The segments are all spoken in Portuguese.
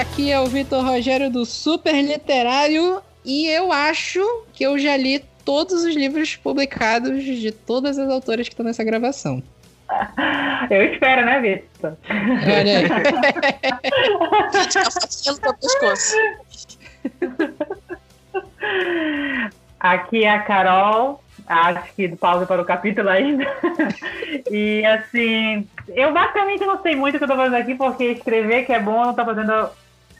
aqui é o Vitor Rogério do Super Literário e eu acho que eu já li todos os livros publicados de todas as autoras que estão nessa gravação. Eu espero, né, Vitor? Olha aí. Aqui é a Carol, acho que pausa para o capítulo ainda. e assim, eu basicamente não sei muito o que eu tô fazendo aqui, porque escrever que é bom eu não tô fazendo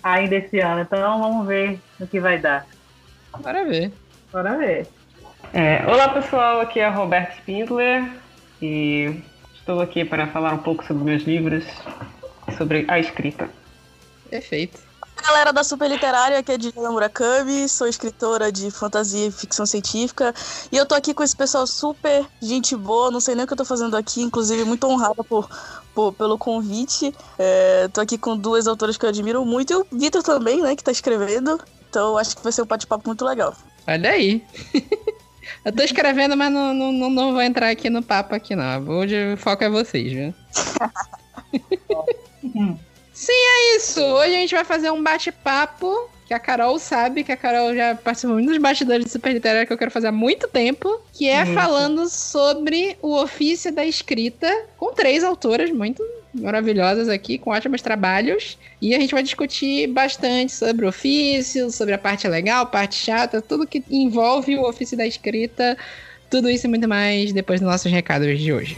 ainda esse ano. Então vamos ver o que vai dar. Bora ver. Bora ver. É, olá pessoal, aqui é Roberto Spindler e estou aqui para falar um pouco sobre meus livros, sobre a escrita. Perfeito galera da Super Literária, aqui é Juliana Murakami, sou escritora de fantasia e ficção científica. E eu tô aqui com esse pessoal super gente boa, não sei nem o que eu tô fazendo aqui, inclusive muito honrada por, por pelo convite. É, tô aqui com duas autoras que eu admiro muito, e o Vitor também, né, que tá escrevendo. Então acho que vai ser um bate-papo muito legal. Olha aí. Eu tô escrevendo, mas não, não, não vou entrar aqui no papo aqui, não. Hoje o foco é vocês, viu? Sim, é isso. Hoje a gente vai fazer um bate-papo que a Carol sabe, que a Carol já participou muito dos bastidores de Super Literário que eu quero fazer há muito tempo, que é muito. falando sobre o ofício da escrita, com três autoras muito maravilhosas aqui, com ótimos trabalhos. E a gente vai discutir bastante sobre o ofício, sobre a parte legal, parte chata, tudo que envolve o ofício da escrita, tudo isso e muito mais depois dos nossos recados de hoje.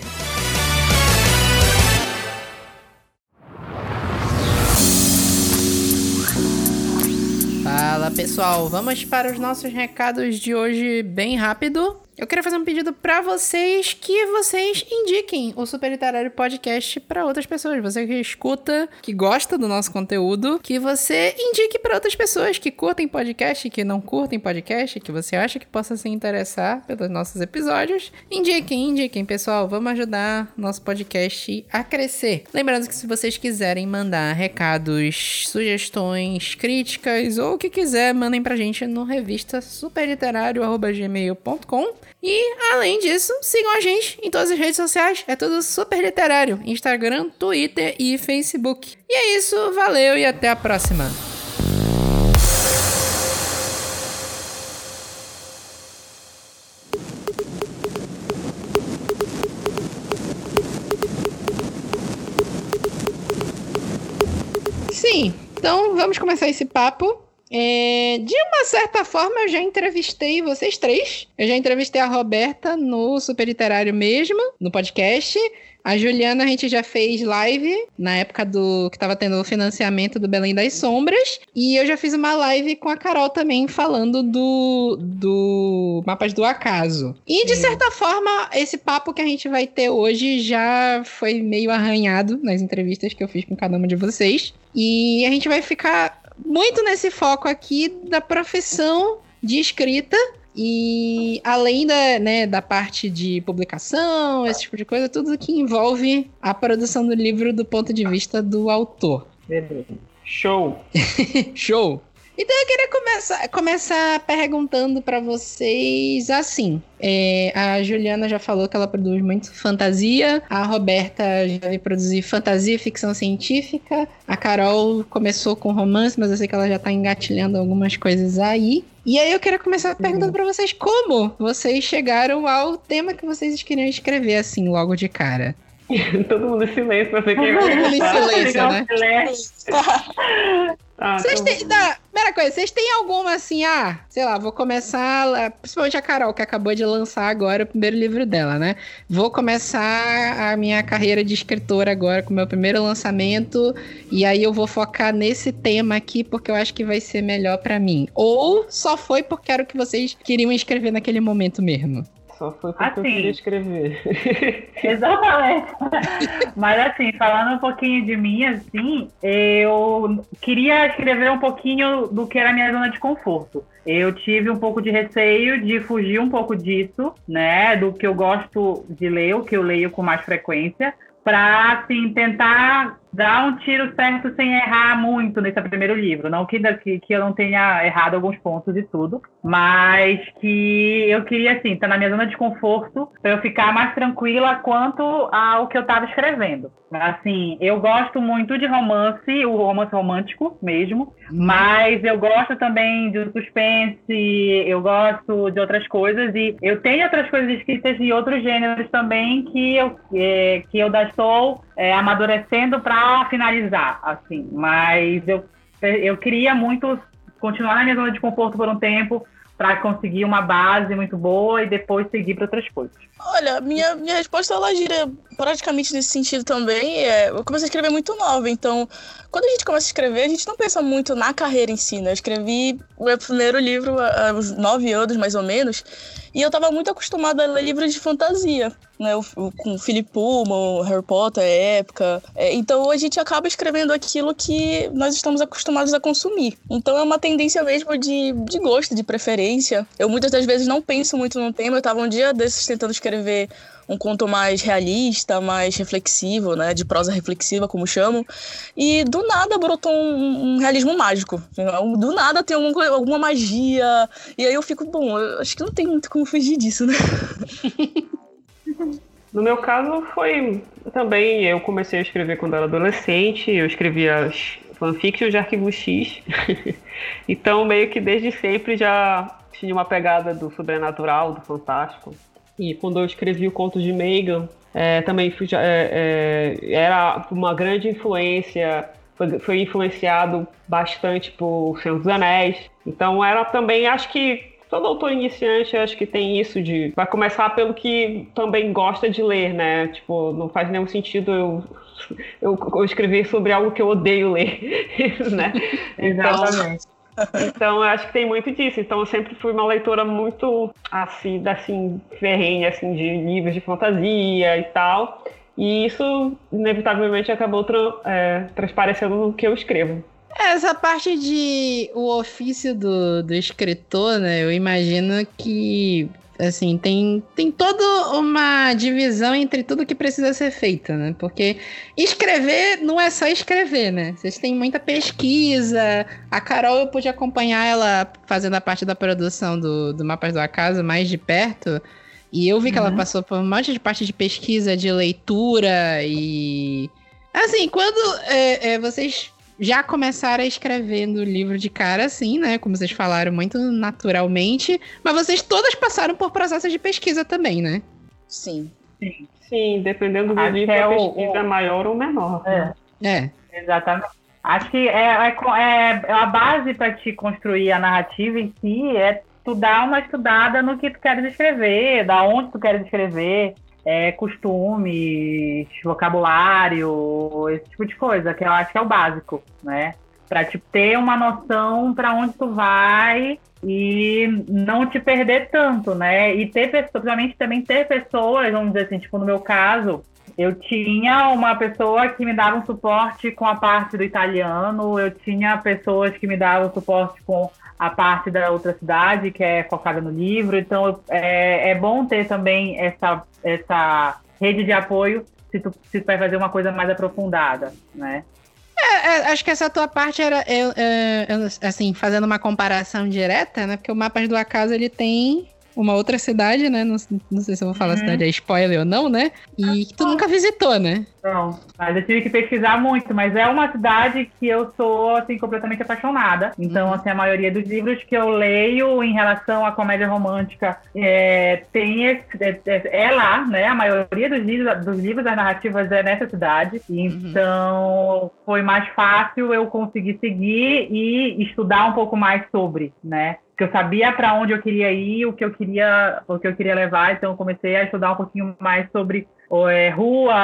Fala pessoal, vamos para os nossos recados de hoje bem rápido. Eu quero fazer um pedido para vocês que vocês indiquem o Super Literário Podcast para outras pessoas. Você que escuta, que gosta do nosso conteúdo, que você indique para outras pessoas que curtem podcast, que não curtem podcast, que você acha que possa se interessar pelos nossos episódios. Indiquem, indiquem, pessoal. Vamos ajudar nosso podcast a crescer. Lembrando que se vocês quiserem mandar recados, sugestões, críticas ou o que quiser, mandem pra gente no revista superliterário.gmail.com e, além disso, sigam a gente em todas as redes sociais. É tudo super literário: Instagram, Twitter e Facebook. E é isso, valeu e até a próxima. Sim, então vamos começar esse papo. É, de uma certa forma, eu já entrevistei vocês três. Eu já entrevistei a Roberta no Super Literário mesmo, no podcast. A Juliana a gente já fez live na época do que tava tendo o financiamento do Belém das Sombras. E eu já fiz uma live com a Carol também falando do, do Mapas do Acaso. E de certa forma, esse papo que a gente vai ter hoje já foi meio arranhado nas entrevistas que eu fiz com cada uma de vocês. E a gente vai ficar muito nesse foco aqui da profissão de escrita. E além da, né, da parte de publicação, esse tipo de coisa, tudo que envolve a produção do livro do ponto de vista do autor. Beleza. Show! Show! Então eu queria começar, começar perguntando para vocês assim. É, a Juliana já falou que ela produz muito fantasia, a Roberta já veio produzir fantasia e ficção científica, a Carol começou com romance, mas eu sei que ela já tá engatilhando algumas coisas aí. E aí eu queria começar perguntando para vocês como vocês chegaram ao tema que vocês queriam escrever assim logo de cara. Todo mundo em silêncio pra ver quem vai Todo mundo em silêncio, né? Ah, vocês então têm. Primeira coisa, vocês têm alguma assim, ah, sei lá, vou começar. Principalmente a Carol, que acabou de lançar agora o primeiro livro dela, né? Vou começar a minha carreira de escritora agora com o meu primeiro lançamento. E aí eu vou focar nesse tema aqui, porque eu acho que vai ser melhor para mim. Ou só foi porque era o que vocês queriam escrever naquele momento mesmo? Só foi porque assim, eu queria escrever. Exatamente. Mas assim, falando um pouquinho de mim, assim, eu queria escrever um pouquinho do que era a minha zona de conforto. Eu tive um pouco de receio de fugir um pouco disso, né? Do que eu gosto de ler, o que eu leio com mais frequência, para assim, tentar dar um tiro certo sem errar muito nesse primeiro livro. Não que, que, que eu não tenha errado alguns pontos e tudo, mas que eu queria, assim, estar tá na minha zona de conforto para eu ficar mais tranquila quanto ao que eu estava escrevendo. Assim, eu gosto muito de romance, o romance romântico mesmo, mas eu gosto também de suspense, eu gosto de outras coisas e eu tenho outras coisas escritas de outros gêneros também que eu, é, que eu ainda estou é, amadurecendo para finalizar, assim. Mas eu, eu queria muito continuar na minha zona de conforto por um tempo, para conseguir uma base muito boa e depois seguir para outras coisas. Olha, minha, minha resposta ela gira praticamente nesse sentido também. É, eu comecei a escrever muito nova, então quando a gente começa a escrever, a gente não pensa muito na carreira em si, né? Eu escrevi o meu primeiro livro aos nove anos, mais ou menos, e eu estava muito acostumada a ler livros de fantasia, né? Com Philip Pullman, Harry Potter, época. É, então a gente acaba escrevendo aquilo que nós estamos acostumados a consumir. Então é uma tendência mesmo de, de gosto, de preferência. Eu muitas das vezes não penso muito no tema. Eu estava um dia desses tentando escrever um conto mais realista, mais reflexivo, né, de prosa reflexiva, como chamam, e do nada brotou um, um realismo mágico. Do nada tem alguma, alguma magia, e aí eu fico, bom, eu acho que não tem muito como fugir disso, né? No meu caso foi também, eu comecei a escrever quando era adolescente, eu escrevia as fanfictions de Arquivo X, então meio que desde sempre já tinha uma pegada do sobrenatural, do fantástico. E quando eu escrevi o conto de Megan, é, também fui, é, é, era uma grande influência, foi, foi, influenciado bastante por Senhor dos Anéis. Então era também, acho que todo autor iniciante, acho que tem isso de. Vai começar pelo que também gosta de ler, né? Tipo, não faz nenhum sentido eu eu, eu escrever sobre algo que eu odeio ler, né? Então, Exatamente. Então, eu acho que tem muito disso. Então, eu sempre fui uma leitora muito assim, assim, ferrenha, assim, de livros de fantasia e tal. E isso, inevitavelmente, acabou tra é, transparecendo no que eu escrevo. Essa parte de o ofício do, do escritor, né? Eu imagino que assim, tem, tem toda uma divisão entre tudo que precisa ser feito, né? Porque escrever não é só escrever, né? Vocês têm muita pesquisa. A Carol, eu pude acompanhar ela fazendo a parte da produção do, do Mapas do Acaso mais de perto. E eu vi que uhum. ela passou por um monte de parte de pesquisa, de leitura e. Assim, quando é, é, vocês já começaram a escrever no livro de cara, assim, né? Como vocês falaram, muito naturalmente. Mas vocês todas passaram por processos de pesquisa também, né? Sim. Sim, Sim dependendo do Acho livro, é a pesquisa o... é maior ou menor. É. é. Exatamente. Acho que é, é, é a base para te construir a narrativa em si é tu dar uma estudada no que tu queres escrever, da onde tu queres escrever, é, costumes, vocabulário, esse tipo de coisa, que eu acho que é o básico, né? Para tipo, ter uma noção para onde tu vai e não te perder tanto, né? E ter, principalmente também ter pessoas, vamos dizer assim, tipo, no meu caso, eu tinha uma pessoa que me dava um suporte com a parte do italiano, eu tinha pessoas que me davam suporte com a parte da outra cidade, que é focada no livro. Então, é, é bom ter também essa, essa rede de apoio se tu, se tu vai fazer uma coisa mais aprofundada, né? É, é, acho que essa tua parte era, eu, eu, assim, fazendo uma comparação direta, né? Porque o Mapas do Acaso, ele tem uma outra cidade, né? Não, não sei se eu vou falar uhum. a cidade é spoiler ou não, né? E que tu nunca visitou, né? Não, mas eu tive que pesquisar muito, mas é uma cidade que eu sou, assim, completamente apaixonada. Então, uhum. assim, a maioria dos livros que eu leio em relação à comédia romântica é, tem esse, é, é, é lá, né? A maioria dos livros, dos livros das narrativas é nessa cidade. Então, uhum. foi mais fácil eu conseguir seguir e estudar um pouco mais sobre, né? Que eu sabia para onde eu queria ir, o que eu queria, o que eu queria levar, então eu comecei a estudar um pouquinho mais sobre é, ruas,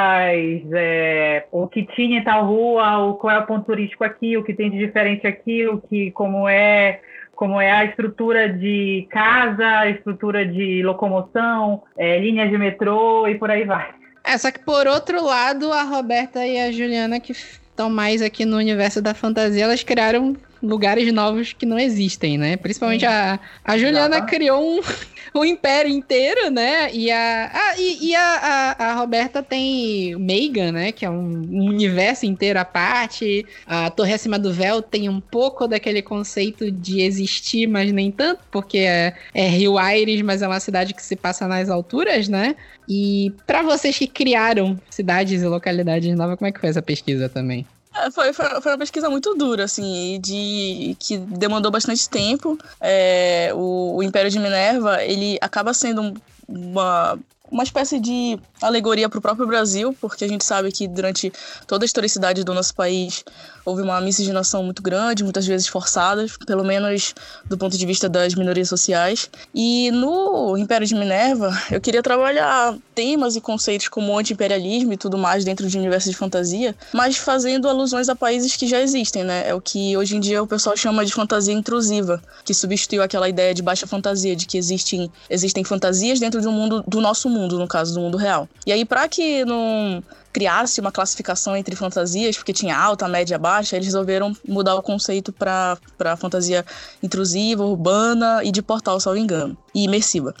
é, o que tinha em tal rua, o, qual é o ponto turístico aqui, o que tem de diferente aqui, o que, como é, como é a estrutura de casa, a estrutura de locomoção, é, linhas de metrô e por aí vai. É, só que por outro lado, a Roberta e a Juliana, que estão mais aqui no universo da fantasia, elas criaram lugares novos que não existem, né? Principalmente a, a Juliana criou um, um império inteiro, né? E a, a e, e a, a, a, Roberta tem Megan, né? Que é um, um, universo inteiro à parte. A Torre Acima do Véu tem um pouco daquele conceito de existir, mas nem tanto, porque é, é Rio Aires, mas é uma cidade que se passa nas alturas, né? E para vocês que criaram cidades e localidades novas, como é que foi essa pesquisa também? É, foi, foi, foi, uma pesquisa muito dura, assim, de que demandou bastante tempo. É, o, o Império de Minerva, ele acaba sendo uma uma espécie de alegoria para o próprio Brasil, porque a gente sabe que durante toda a historicidade do nosso país houve uma miscigenação muito grande, muitas vezes forçada, pelo menos do ponto de vista das minorias sociais. E no Império de Minerva, eu queria trabalhar temas e conceitos como anti-imperialismo e tudo mais dentro de um universo de fantasia, mas fazendo alusões a países que já existem, né? É o que hoje em dia o pessoal chama de fantasia intrusiva, que substituiu aquela ideia de baixa fantasia, de que existem, existem fantasias dentro do mundo do nosso mundo, no caso do mundo real. E aí, para que não criasse uma classificação entre fantasias, porque tinha alta, média, baixa, eles resolveram mudar o conceito para fantasia intrusiva, urbana e de portal, salvo engano, e imersiva.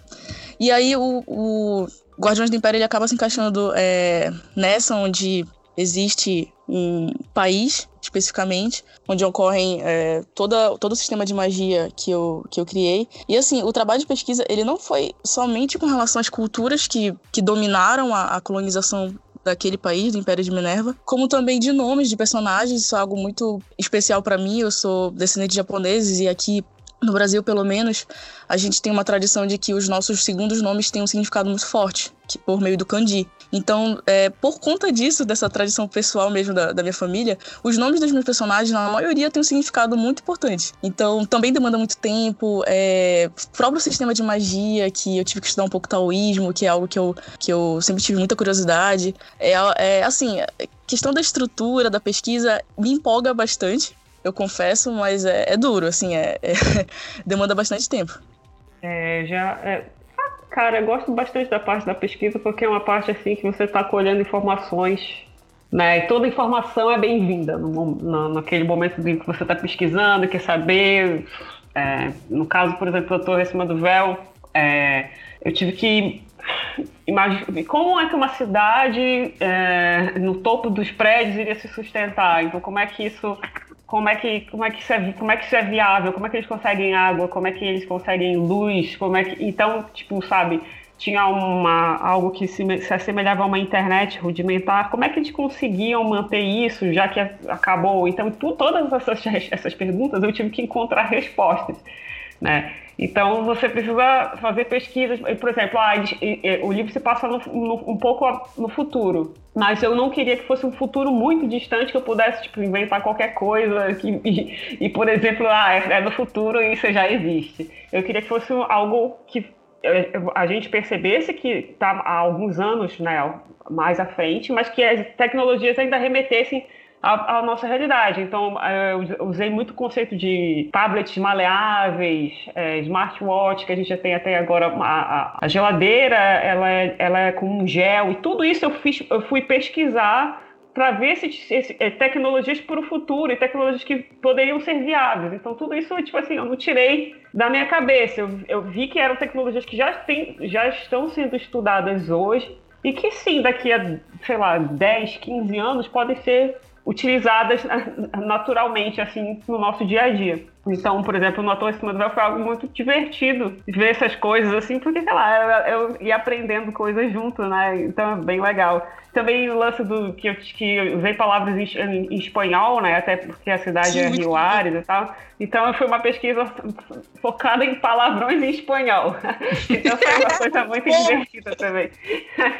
E aí o, o Guardiões do Império ele acaba se encaixando é, nessa onde existe um país especificamente, onde ocorrem é, toda, todo o sistema de magia que eu, que eu criei. E assim, o trabalho de pesquisa, ele não foi somente com relação às culturas que, que dominaram a, a colonização daquele país, do Império de Minerva, como também de nomes de personagens, isso é algo muito especial para mim, eu sou descendente de japoneses e aqui no Brasil, pelo menos, a gente tem uma tradição de que os nossos segundos nomes têm um significado muito forte, que por meio do kanji. Então, é, por conta disso, dessa tradição pessoal mesmo da, da, minha família, os nomes dos meus personagens, na maioria, têm um significado muito importante. Então, também demanda muito tempo. É, o próprio sistema de magia, que eu tive que estudar um pouco taoísmo, que é algo que eu, que eu sempre tive muita curiosidade. É, é assim, questão da estrutura, da pesquisa, me empolga bastante eu confesso, mas é, é duro, assim, é, é demanda bastante tempo. É, já. Cara, eu gosto bastante da parte da pesquisa porque é uma parte assim que você está colhendo informações, né? E toda informação é bem-vinda no, no, naquele momento em que você está pesquisando, quer saber. É, no caso, por exemplo, eu Torre Acima do Véu, é, eu tive que imaginar como é que uma cidade é, no topo dos prédios iria se sustentar. Então, como é que isso como é que como é que isso é, como é que isso é viável, como é que eles conseguem água, como é que eles conseguem luz, como é que então tipo sabe tinha uma algo que se, se assemelhava a uma internet rudimentar, como é que eles conseguiam manter isso já que acabou? Então tu, todas essas essas perguntas eu tive que encontrar respostas, né? Então você precisa fazer pesquisas, por exemplo, ah, o livro se passa no, no, um pouco no futuro, mas eu não queria que fosse um futuro muito distante que eu pudesse tipo, inventar qualquer coisa que, e, e, por exemplo, ah, é, é no futuro e isso já existe. Eu queria que fosse algo que a gente percebesse que está há alguns anos né, mais à frente, mas que as tecnologias ainda remetessem a, a, nossa realidade. Então, é, eu usei muito o conceito de tablets maleáveis, é, smartwatch, que a gente já tem até agora. A, a, geladeira, ela é, ela é com um gel, e tudo isso eu, fiz, eu fui pesquisar para ver se, se, é, tecnologias para o futuro e tecnologias que poderiam ser viáveis. Então, tudo isso, tipo assim, eu não tirei da minha cabeça. Eu, eu vi que eram tecnologias que já, tem, já estão sendo estudadas hoje e que, sim, daqui a, sei lá, 10, 15 anos podem ser utilizadas naturalmente assim no nosso dia a dia. Então, por exemplo, no do Véu foi algo muito divertido ver essas coisas assim, porque, sei lá, eu, ia aprendendo coisas junto, né? Então é bem legal. Também o lance do que eu, que eu usei palavras em, em, espanhol, né? Até porque a cidade Sim, é Rio Ares e tal. Então foi uma pesquisa focada em palavrões em espanhol. então foi uma coisa muito divertida também.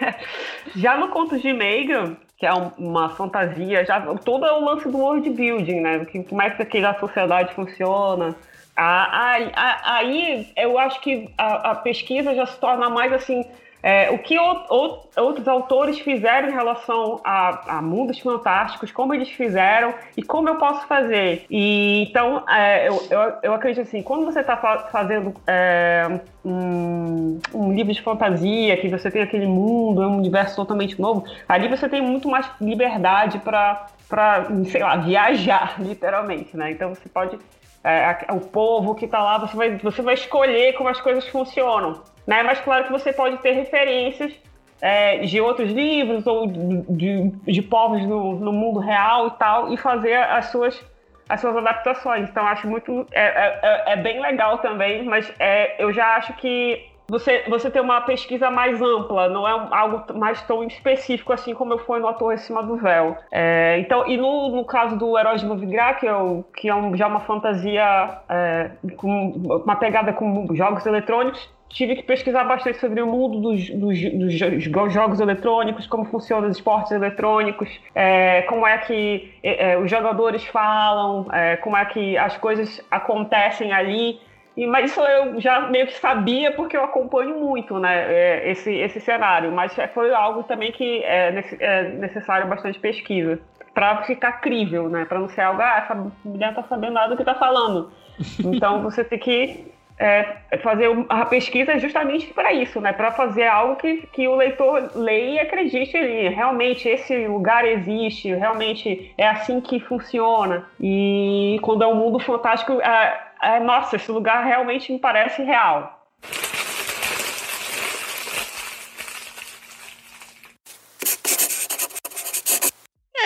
Já no Contos de Megan, que é uma fantasia, já todo é o lance do world building, né? Como é que a sociedade funciona. Aí eu acho que a pesquisa já se torna mais assim é, o que o, o, outros autores fizeram em relação a, a, mundos fantásticos, como eles fizeram e como eu posso fazer. E então é, eu, eu, eu, acredito assim, quando você está fa fazendo é, um, um, livro de fantasia, que você tem aquele mundo, um universo totalmente novo, ali você tem muito mais liberdade para para sei lá, viajar, literalmente, né? Então você pode é, o povo que está lá, você vai, você vai escolher como as coisas funcionam. Né? Mas claro que você pode ter referências é, de outros livros ou de, de povos no, no, mundo real e tal, e fazer as suas, as suas adaptações. Então acho muito. É, é, é, é bem legal também, mas é, eu já acho que você, você ter uma pesquisa mais ampla, não é algo mais tão específico assim como eu fui no Ator em Cima do Véu. É, então, e no, no caso do Herói de Novigrad, que, é, o, que é um, já uma fantasia é, com uma pegada com jogos eletrônicos, tive que pesquisar bastante sobre o mundo dos, dos, dos jogos eletrônicos, como funcionam os esportes eletrônicos, é, como é que é, é, os jogadores falam, é, como é que as coisas acontecem ali. E, mas isso eu já meio que sabia porque eu acompanho muito né, é, esse, esse cenário, mas foi algo também que é, é necessário bastante pesquisa para ficar crível, né? Para não ser algo, ah, essa mulher não tá sabendo nada do que tá falando. Então você tem que é, fazer a pesquisa justamente para isso, né? Para fazer algo que, que o leitor leia e acredite ali. Realmente esse lugar existe, realmente é assim que funciona. E quando é um mundo fantástico, é, é, nossa, esse lugar realmente me parece real.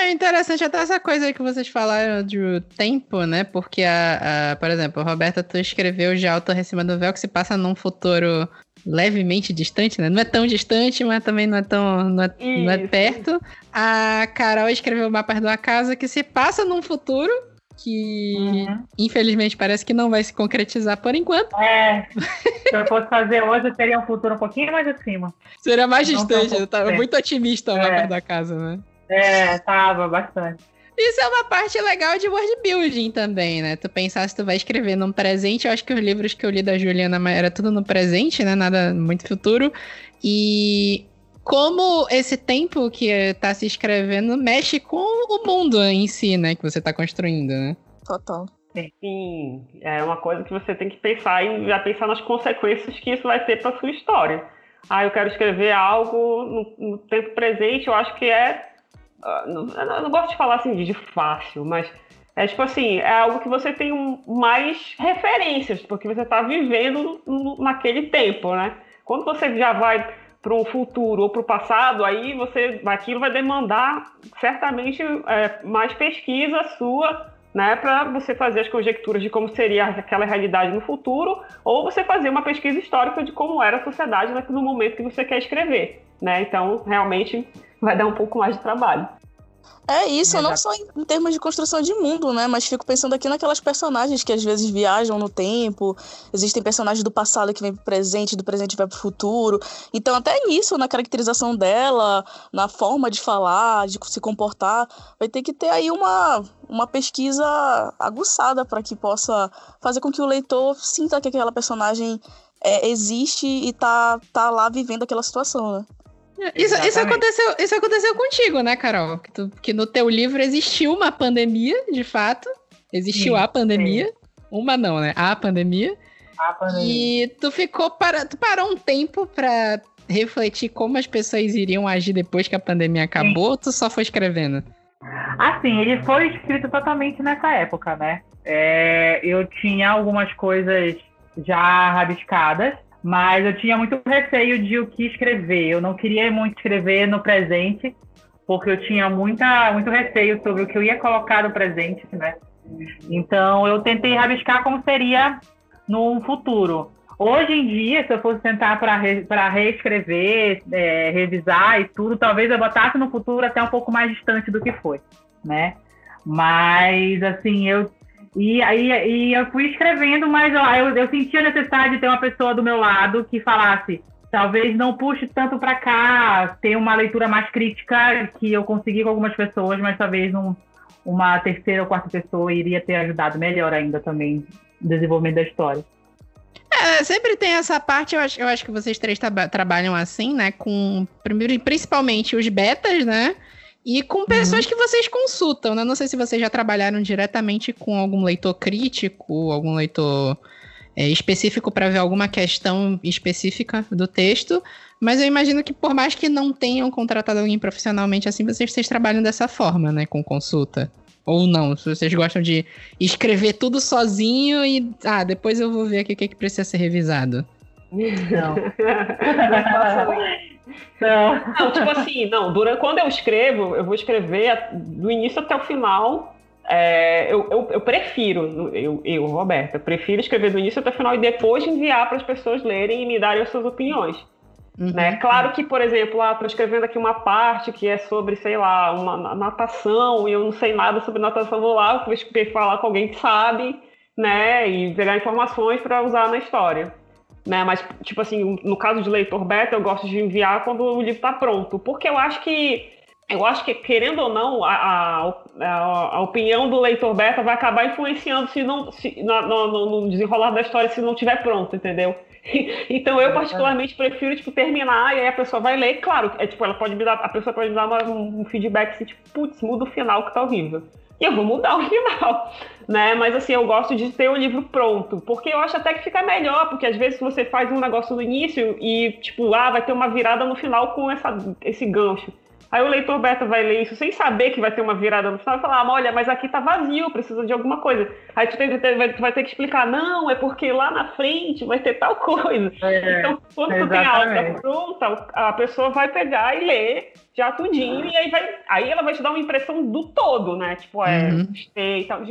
É interessante até essa coisa aí que vocês falaram do tempo, né? Porque, a, a por exemplo, a Roberta, tu escreveu já Autor em cima do véu que se passa num futuro levemente distante, né? Não é tão distante, mas também não é tão não é, não é perto. A Carol escreveu o Mapa de uma Casa que se passa num futuro que uhum. infelizmente parece que não vai se concretizar por enquanto. É, se eu fosse fazer hoje, eu teria um futuro um pouquinho mais acima. Seria mais distante, eu tava muito otimista o é. da casa, né? É, tava bastante. Isso é uma parte legal de world building também, né? Tu pensar se tu vai escrever num presente, eu acho que os livros que eu li da Juliana era tudo no presente, né? Nada muito futuro. E como esse tempo que tá se escrevendo mexe com o mundo em si, né? Que você tá construindo, né? Total. Sim, é uma coisa que você tem que pensar e já pensar nas consequências que isso vai ter para sua história. Ah, eu quero escrever algo no, no tempo presente, eu acho que é. Uh, não, eu não gosto de falar assim de fácil, mas é tipo assim, é algo que você tem mais referências, porque você está vivendo naquele tempo, né? Quando você já vai para um futuro ou para o passado, aí você aquilo vai demandar certamente é, mais pesquisa sua, né, para você fazer as conjecturas de como seria aquela realidade no futuro, ou você fazer uma pesquisa histórica de como era a sociedade no momento que você quer escrever, né? Então, realmente vai dar um pouco mais de trabalho. É isso, Exato. não só em, em, termos de construção de mundo, né? Mas fico pensando aqui naquelas personagens que às vezes viajam no tempo. Existem personagens do passado que vêm pro presente, do presente vai pro futuro. Então, até nisso, na caracterização dela, na forma de falar, de se comportar, vai ter que ter aí uma, uma pesquisa aguçada para que possa fazer com que o leitor sinta que aquela personagem é, existe e tá, tá lá vivendo aquela situação, né? Isso, isso, aconteceu, isso aconteceu contigo, né, Carol? Que, tu, que no teu livro existiu uma pandemia, de fato. Existiu sim, a pandemia. Sim. Uma não, né? A pandemia. A pandemia. E tu ficou para, tu parou um tempo para refletir como as pessoas iriam agir depois que a pandemia acabou, ou tu só foi escrevendo? Assim, ele foi escrito totalmente nessa época, né? É, eu tinha algumas coisas já rabiscadas, mas eu tinha muito receio de o que escrever. Eu não queria muito escrever no presente, porque eu tinha muita, muito receio sobre o que eu ia colocar no presente, né? Então eu tentei rabiscar como seria no futuro. Hoje em dia, se eu fosse tentar para re, reescrever, é, revisar e tudo, talvez eu botasse no futuro até um pouco mais distante do que foi, né? Mas, assim, eu e aí e eu fui escrevendo, mas eu, eu senti a necessidade de ter uma pessoa do meu lado que falasse, talvez não puxe tanto para cá, ter uma leitura mais crítica que eu consegui com algumas pessoas, mas talvez um, uma terceira ou quarta pessoa iria ter ajudado melhor ainda também no desenvolvimento da história. É, sempre tem essa parte, eu acho, eu acho que vocês três tra trabalham assim, né? Com primeiro, principalmente os betas, né? E com pessoas uhum. que vocês consultam, né? Não sei se vocês já trabalharam diretamente com algum leitor crítico, algum leitor é, específico para ver alguma questão específica do texto, mas eu imagino que por mais que não tenham contratado alguém profissionalmente assim, vocês, vocês trabalham dessa forma, né, com consulta. Ou não, se vocês gostam de escrever tudo sozinho e, ah, depois eu vou ver aqui o que, é que precisa ser revisado. Não. não. não, tipo assim, não, durante, quando eu escrevo, eu vou escrever do início até o final é, eu, eu, eu, prefiro, eu, eu, Roberta, prefiro escrever do início até o final e depois enviar para as pessoas lerem e me darem as suas opiniões. Uhum. Né? Claro que, por exemplo, ah, estou escrevendo aqui uma parte que é sobre, sei lá, uma natação e eu não sei nada sobre natação, vou lá, vou falar com alguém que sabe, né, e pegar informações para usar na história. Né? Mas, tipo assim, no caso de leitor beta, eu gosto de enviar quando o livro está pronto, porque eu acho que eu acho que, querendo ou não, a, a, a, opinião do leitor beta vai acabar influenciando se não, se, no, no, no, desenrolar da história se não tiver pronto, entendeu? então eu particularmente prefiro tipo, terminar e aí a pessoa vai ler, claro, é tipo, ela pode me dar, a pessoa pode me dar uma, um feedback assim, tipo, putz, muda o final que tá horrível. E eu vou mudar o final, né? Mas assim, eu gosto de ter o livro pronto, porque eu acho até que fica melhor, porque às vezes você faz um negócio no início e, tipo, ah, vai ter uma virada no final com essa, esse gancho. Aí o leitor beta vai ler isso sem saber que vai ter uma virada no final e falar, ah, olha, mas aqui tá vazio, precisa de alguma coisa. Aí tu, tem, tu vai ter que explicar, não, é porque lá na frente vai ter tal coisa. É, então, quando tu tem a obra pronta, a pessoa vai pegar e ler já tudinho, e aí, vai, aí ela vai te dar uma impressão do todo, né? Tipo, é, uhum. gostei e tal.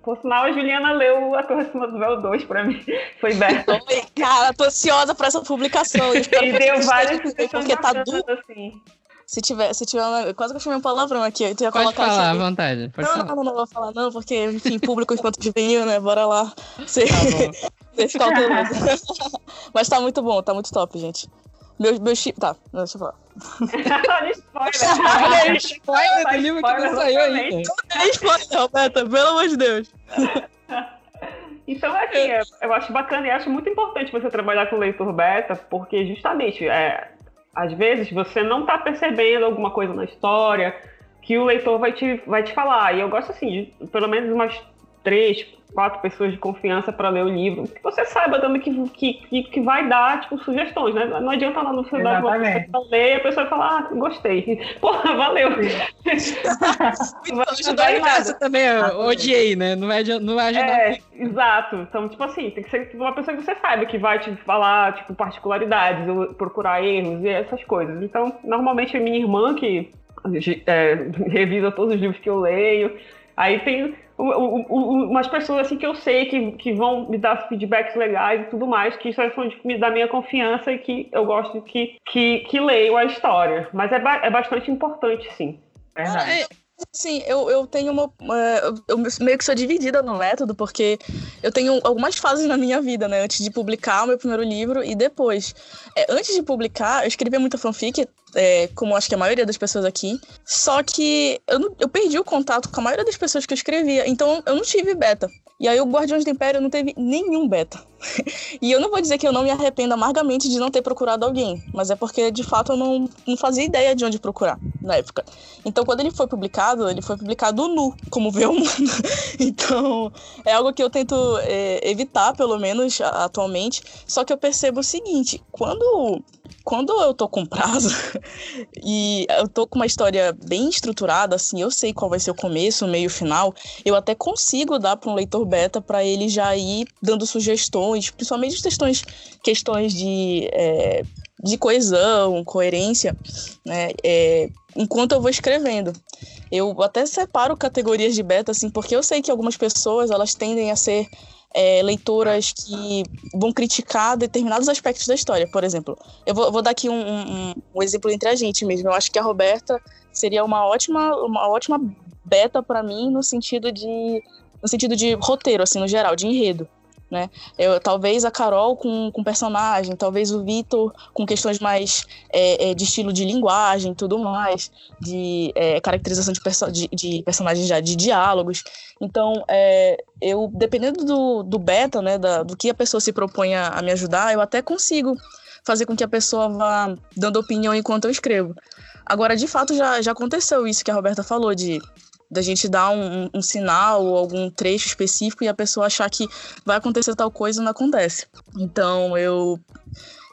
Por sinal, a Juliana leu A Torre Cima do Véu 2 pra mim. Foi Berta. Cara, tô ansiosa pra essa publicação. e deu várias porque tá duro. Assim. Se tiver, se tiver uma... Quase que eu chamei um palavrão aqui. Tu ia pode colocar falar, à vontade. Pode não, falar. não, não, não vou falar não, porque, enfim, público enquanto juvenil, né? Bora lá. Você, tá você cauteloso. Mas tá muito bom, tá muito top, gente. Meu, meu chip. Tá, deixa eu falar. Olha spoiler. Olha spoiler do livro que não saiu ainda. Olha spoiler, Roberta, pelo amor de Deus. Então, assim, eu acho bacana e acho muito importante você trabalhar com leitor beta, porque justamente é, às vezes você não está percebendo alguma coisa na história que o leitor vai te, vai te falar. E eu gosto assim, de pelo menos umas três, quatro pessoas de confiança para ler o livro, que você saiba também que, que, que, vai dar, tipo, sugestões, né? Não adianta lá no final uma pessoa ler e a pessoa falar, ah, gostei. Porra, valeu. não ajudar em nada. também, eu odiei, né? Não vai, não vai ajudar. É, exato. Então, tipo assim, tem que ser uma pessoa que você saiba, que vai te falar, tipo, particularidades, procurar erros e essas coisas. Então, normalmente é minha irmã que é, revisa todos os livros que eu leio. Aí tem umas pessoas assim que eu sei que, que vão me dar feedbacks legais e tudo mais, que isso é de me dar minha confiança e que eu gosto que, que, que leiam a história. Mas é, ba é bastante importante, sim. Verdade. É, Sim, eu, eu tenho uma. Eu meio que sou dividida no método, porque eu tenho algumas fases na minha vida, né? Antes de publicar o meu primeiro livro e depois. É, antes de publicar, eu escrevia muita fanfic, é, como acho que a maioria das pessoas aqui. Só que eu, não, eu perdi o contato com a maioria das pessoas que eu escrevia. Então eu não tive beta. E aí o Guardiões do Império não teve nenhum beta. e eu não vou dizer que eu não me arrependo amargamente de não ter procurado alguém, mas é porque de fato eu não, não fazia ideia de onde procurar na época. Então quando ele foi publicado, ele foi publicado nu, como vê o mundo. então é algo que eu tento é, evitar, pelo menos atualmente. Só que eu percebo o seguinte: quando quando eu tô com prazo e eu tô com uma história bem estruturada, assim, eu sei qual vai ser o começo, o meio, o final, eu até consigo dar para um leitor beta para ele já ir dando sugestões, principalmente questões, questões de, é, de coesão, coerência, né? É, enquanto eu vou escrevendo. Eu até separo categorias de beta, assim, porque eu sei que algumas pessoas elas tendem a ser é, leitoras que vão criticar determinados aspectos da história. Por exemplo, eu vou, vou dar aqui um, um, um, exemplo entre a gente mesmo. Eu acho que a Roberta seria uma ótima, uma ótima beta para mim no sentido de no sentido de roteiro, assim, no geral, de enredo né? Eu, talvez a Carol com, com personagem, talvez o Vitor com questões mais é, é, de estilo de linguagem tudo mais, de é, caracterização de, perso de, de, personagens já, de diálogos. Então, é, eu, dependendo do, do beta, né, da, do que a pessoa se propõe a, a me ajudar, eu até consigo fazer com que a pessoa vá dando opinião enquanto eu escrevo. Agora, de fato, já, já aconteceu isso que a Roberta falou, de da gente dar um, um, sinal ou algum trecho específico e a pessoa achar que vai acontecer tal coisa e não acontece. Então eu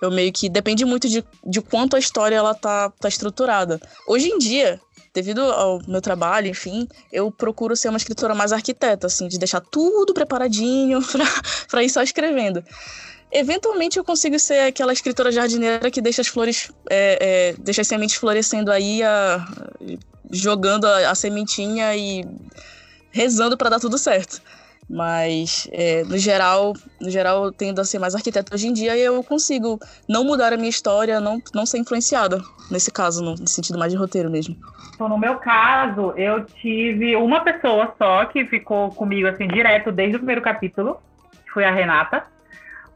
eu meio que depende muito de, de quanto a história ela tá, tá estruturada. Hoje em dia, devido ao meu trabalho, enfim, eu procuro ser uma escritora mais arquiteta, assim, de deixar tudo preparadinho para ir só escrevendo. Eventualmente eu consigo ser aquela escritora jardineira que deixa as flores, é, é, deixa as sementes florescendo aí, a, jogando a, a sementinha e rezando para dar tudo certo. Mas, é, no geral, no geral, eu tendo a ser mais arquiteta hoje em dia e eu consigo não mudar a minha história, não, não ser influenciada, nesse caso, no sentido mais de roteiro mesmo. Então, no meu caso, eu tive uma pessoa só que ficou comigo, assim, direto desde o primeiro capítulo, que foi a Renata.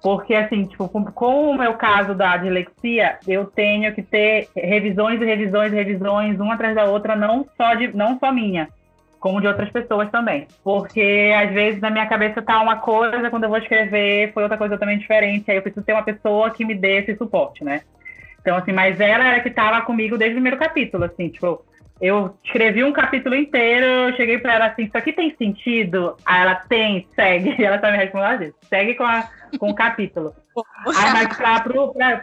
Porque, assim, tipo, com, o meu caso da dislexia, eu tenho que ter revisões e revisões e revisões, uma atrás da outra, não só, de, não só minha como de outras pessoas também. Porque às vezes na minha cabeça tá uma coisa, quando eu vou escrever foi outra coisa também diferente, aí eu preciso ter uma pessoa que me dê esse suporte, né? Então, assim, mas ela era que tava comigo desde o primeiro capítulo, assim, tipo, eu escrevi um capítulo inteiro, eu cheguei pra ela assim, isso aqui tem sentido? Aí ela tem, segue. E ela tá me respondendo segue com, a, com o capítulo. Aí, mas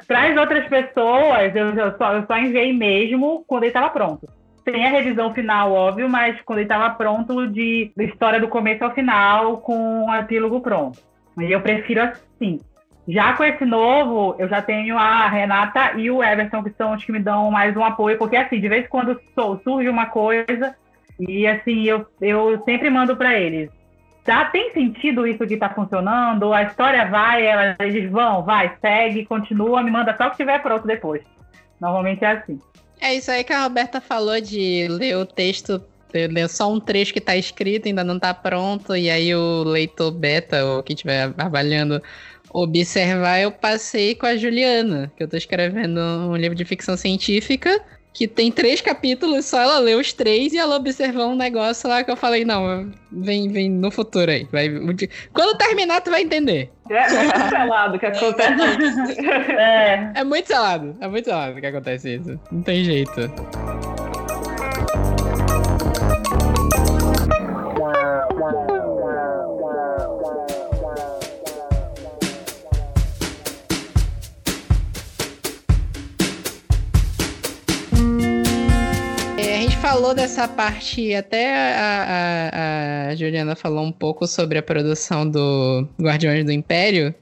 pra, as outras pessoas, eu, eu, só, eu só enviei mesmo quando ele tava pronto. Tem a revisão final, óbvio, mas quando ele estava pronto de, de história do começo ao final, com o epílogo pronto. E eu prefiro assim. Já com esse novo, eu já tenho a Renata e o Everton, que são os que me dão mais um apoio, porque assim, de vez em quando surge uma coisa, e assim, eu, eu sempre mando para eles. Já tem sentido isso que está funcionando? A história vai, eles vão, vai, segue, continua, me manda só o que estiver pronto depois. Normalmente é assim. É isso aí que a Roberta falou de ler o texto, ler só um trecho que está escrito, ainda não está pronto, e aí o leitor beta, ou quem estiver avaliando, observar. Eu passei com a Juliana, que eu estou escrevendo um livro de ficção científica, que tem três capítulos, só ela leu os três e ela observou um negócio lá que eu falei, não, vem, vem no futuro aí. Vai, quando terminar, tu vai entender. É, é muito selado que acontece é. é muito selado, é muito selado que acontece isso. Não tem jeito. Falou dessa parte, até a, a, a, Juliana falou um pouco sobre a produção do Guardiões do Império,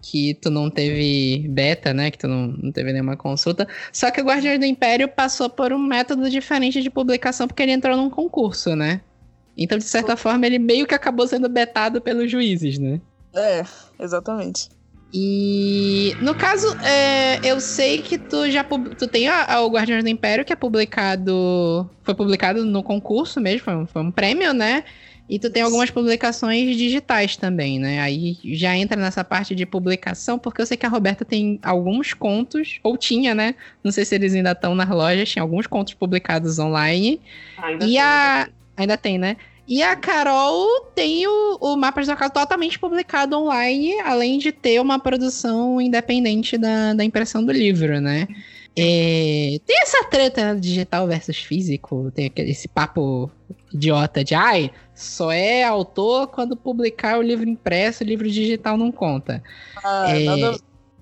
que tu não teve beta, né? Que tu não, não teve nenhuma consulta. Só que o Guardiões do Império passou por um método diferente de publicação, porque ele entrou num concurso, né? Então, de certa forma, ele meio que acabou sendo betado pelos juízes, né? É, exatamente. E no caso, é, eu sei que tu já tu tem a, a, o Guardiões do Império que é publicado, foi publicado no concurso mesmo, foi um, foi um prêmio, né? E tu tem algumas publicações digitais também, né? Aí já entra nessa parte de publicação, porque eu sei que a Roberta tem alguns contos, ou tinha, né? Não sei se eles ainda estão nas lojas, tinha alguns contos publicados online. Ainda e tem, a. Ainda tem, né? E a Carol tem o, o Mapas da Casa totalmente publicado online, além de ter uma produção independente da, da impressão do livro, né? É, tem essa treta digital versus físico, tem aquele, esse papo idiota de ai, só é autor quando publicar o livro impresso, o livro digital não conta. Ah, é, nada...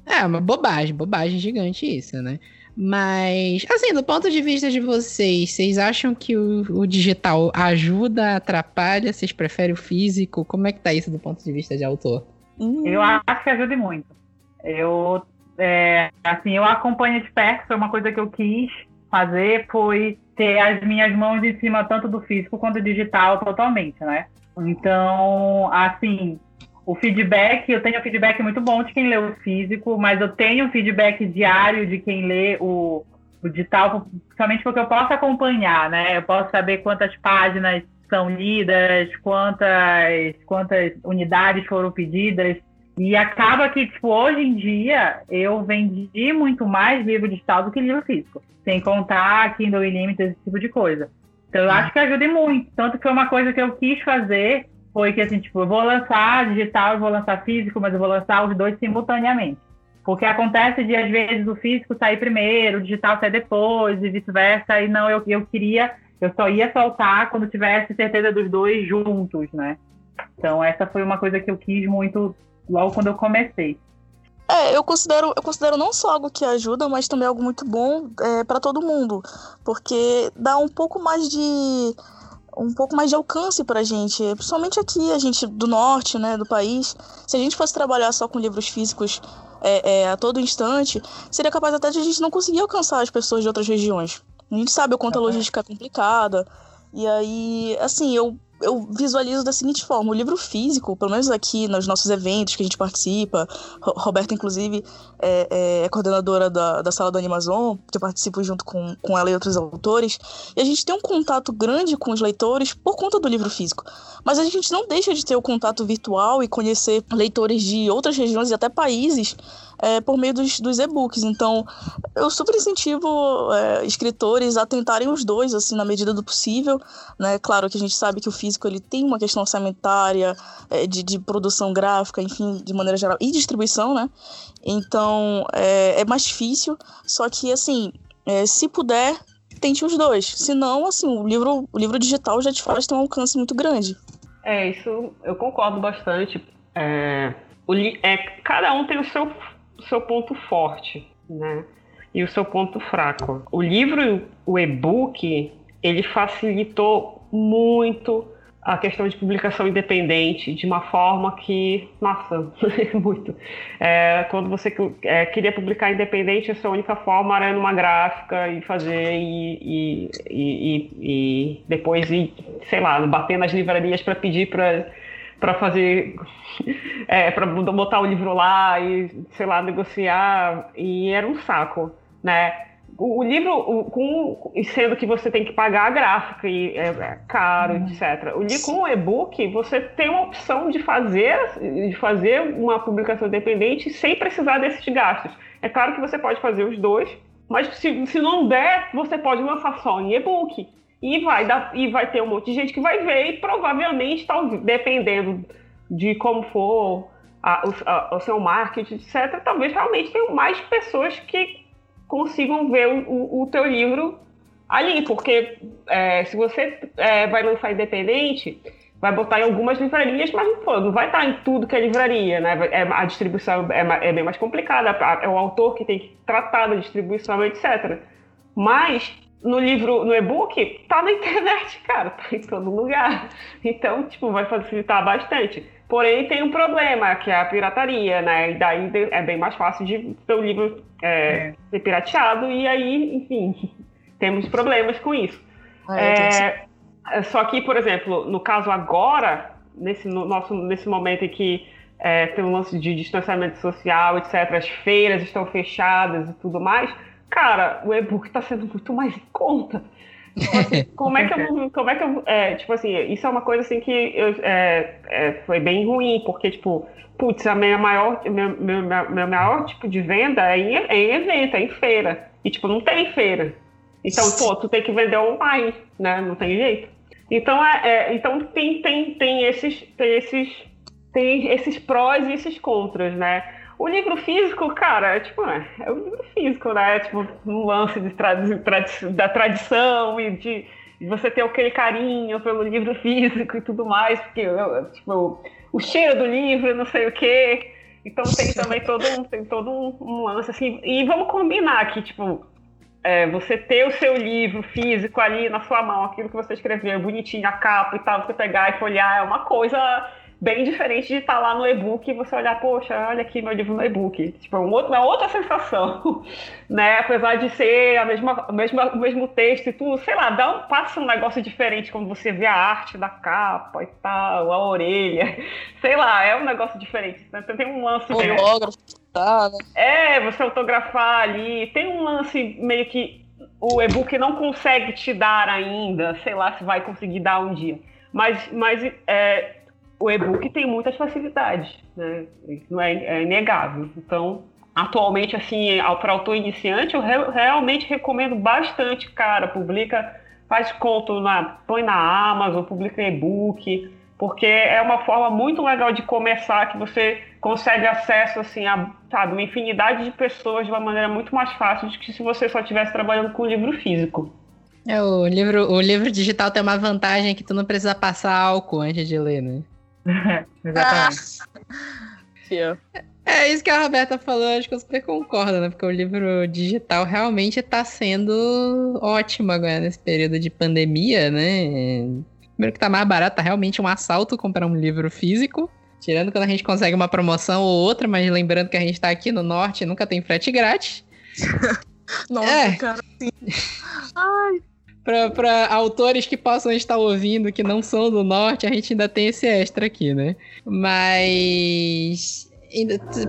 é uma bobagem, bobagem gigante isso, né? Mas, assim, do ponto de vista de vocês, vocês acham que o, o, digital ajuda, atrapalha? Vocês preferem o físico? Como é que tá isso do ponto de vista de autor? Eu acho que ajuda muito. Eu, é, assim, eu acompanho de perto, foi uma coisa que eu quis fazer, foi ter as minhas mãos em cima tanto do físico quanto do digital totalmente, né? Então, assim, o feedback, eu tenho um feedback muito bom de quem lê o físico, mas eu tenho um feedback diário de quem lê o, o digital, principalmente porque eu posso acompanhar, né? Eu posso saber quantas páginas são lidas, quantas, quantas unidades foram pedidas. E acaba que, tipo, hoje em dia, eu vendi muito mais livro digital do que livro físico. Sem contar Kindle Unlimited, esse tipo de coisa. Então, eu acho que ajuda muito. Tanto que foi uma coisa que eu quis fazer foi que assim, tipo, eu vou lançar digital, eu vou lançar físico, mas eu vou lançar os dois simultaneamente. Porque acontece de, às vezes, o físico sair primeiro, o digital sair depois, e vice-versa, e não, eu, eu queria eu só ia soltar quando tivesse certeza dos dois juntos, né? Então essa foi uma coisa que eu quis muito logo quando eu comecei. É, eu considero, eu considero não só algo que ajuda, mas também algo muito bom é, para todo mundo, porque dá um pouco mais de um pouco mais de alcance pra gente, principalmente aqui, a gente do norte, né, do país. Se a gente fosse trabalhar só com livros físicos é, é, a todo instante, seria capaz até de a gente não conseguir alcançar as pessoas de outras regiões. A gente sabe o quanto a logística é complicada. E aí, assim, eu eu visualizo da seguinte forma: o livro físico, pelo menos aqui nos nossos eventos que a gente participa, Roberta, inclusive, é, é, coordenadora da, da Sala do Animazon, que eu participo junto com, com ela e outros autores, e a gente tem um contato grande com os leitores por conta do livro físico. Mas a gente não deixa de ter o contato virtual e conhecer leitores de outras regiões e até países é, por meio dos, dos e-books. Então, eu super incentivo é, escritores a tentarem os dois, assim, na medida do possível. Né? Claro que a gente sabe que o físico ele tem uma questão orçamentária, é, de, de produção gráfica, enfim, de maneira geral, e distribuição, né? Então, é, é mais difícil. Só que, assim, é, se puder, tente os dois. Senão, assim, o livro, o livro digital já te faz ter um alcance muito grande. É, isso eu concordo bastante. É, o, é, cada um tem o seu o seu ponto forte, né? E o seu ponto fraco. O livro, o e-book, ele facilitou muito a questão de publicação independente de uma forma que, nossa, muito. É, quando você é, queria publicar independente, a sua única forma era numa gráfica e fazer e, e, e, e depois ir, sei lá, bater nas livrarias para pedir para para fazer, é, para botar o livro lá e, sei lá, negociar, e era um saco, né? O, o livro, o, com, sendo que você tem que pagar a gráfica e é, é caro, uhum. etc. O livro com o e-book, você tem uma opção de fazer, de fazer uma publicação independente sem precisar desses gastos. É claro que você pode fazer os dois, mas se, se não der, você pode lançar só em e-book. E vai, dar, e vai ter um monte de gente que vai ver e provavelmente, dependendo de como for a, a, o seu marketing, etc., talvez realmente tenham mais pessoas que consigam ver o, o, o teu livro ali, porque é, se você é, vai lançar independente, vai botar em algumas livrarias, mas pô, não vai estar em tudo que é livraria, né? É, a distribuição é, é bem mais complicada, é o autor que tem que tratar da distribuição, etc. Mas no livro, no e-book, tá na internet, cara, tá em todo lugar. Então, tipo, vai facilitar bastante. Porém, tem um problema, que é a pirataria, né? E daí é bem mais fácil de o livro é, é. ser pirateado, e aí, enfim, temos problemas com isso. É, é, só que, por exemplo, no caso agora, nesse, no nosso, nesse momento em que é, tem um lance de distanciamento social, etc., as feiras estão fechadas e tudo mais, cara, o e-book está sendo muito mais em conta. Tipo assim, como é que eu, como é que eu, é, tipo assim, isso é uma coisa assim que eu, é, é, foi bem ruim, porque, tipo, putz, a minha maior, meu, meu, meu maior tipo de venda é em, é em evento, é em feira. E, tipo, não tem feira. Então, pô, tu tem que vender online, né? Não tem jeito. Então, é, é, então tem, tem, tem, esses, tem, esses, tem esses prós e esses contras, né? O livro físico, cara, é tipo, é, é o livro físico, né? É, tipo, um lance de da tradição e de, de, você ter aquele carinho pelo livro físico e tudo mais, porque, tipo, o cheiro do livro, não sei o quê. Então tem também todo um, tem todo um, um lance, assim. E vamos combinar aqui, tipo, é, você ter o seu livro físico ali na sua mão, aquilo que você escreveu, bonitinho, a capa e tal, você pegar e folhear, é uma coisa bem diferente de estar tá lá no e-book e você olhar, poxa, olha aqui meu livro no e-book. Tipo, um outro, uma outra sensação, né? Apesar de ser a mesma, a mesma, o mesmo texto e tudo, sei lá, dá um, passa um negócio diferente quando você vê a arte da capa e tal, a orelha. Sei lá, é um negócio diferente. Né? Tem um lance meio... tá, né? É, você autografar ali. Tem um lance meio que o e-book não consegue te dar ainda, sei lá se vai conseguir dar um dia. Mas, mas é, o e-book tem muitas facilidades, né? Isso é, é inegável. Então, atualmente, assim, para autor iniciante, eu re realmente recomendo bastante, cara, publica, faz conto, na, põe na Amazon, publica e-book, porque é uma forma muito legal de começar, que você consegue acesso, assim, a, sabe, uma infinidade de pessoas de uma maneira muito mais fácil do que se você só estivesse trabalhando com livro físico. É, o livro, o livro digital tem uma vantagem que tu não precisa passar álcool antes de ler, né? Exatamente. Ah. É isso que a Roberta falou, acho que eu super concordo, né? Porque o livro digital realmente tá sendo ótimo agora nesse período de pandemia, né? Primeiro que tá mais barato, tá realmente um assalto comprar um livro físico. Tirando quando a gente consegue uma promoção ou outra, mas lembrando que a gente tá aqui no norte e nunca tem frete grátis. Nossa, É. cara, sim. Ai, Pra autores que possam estar ouvindo que não são do norte, a gente ainda tem esse extra aqui, né? Mas.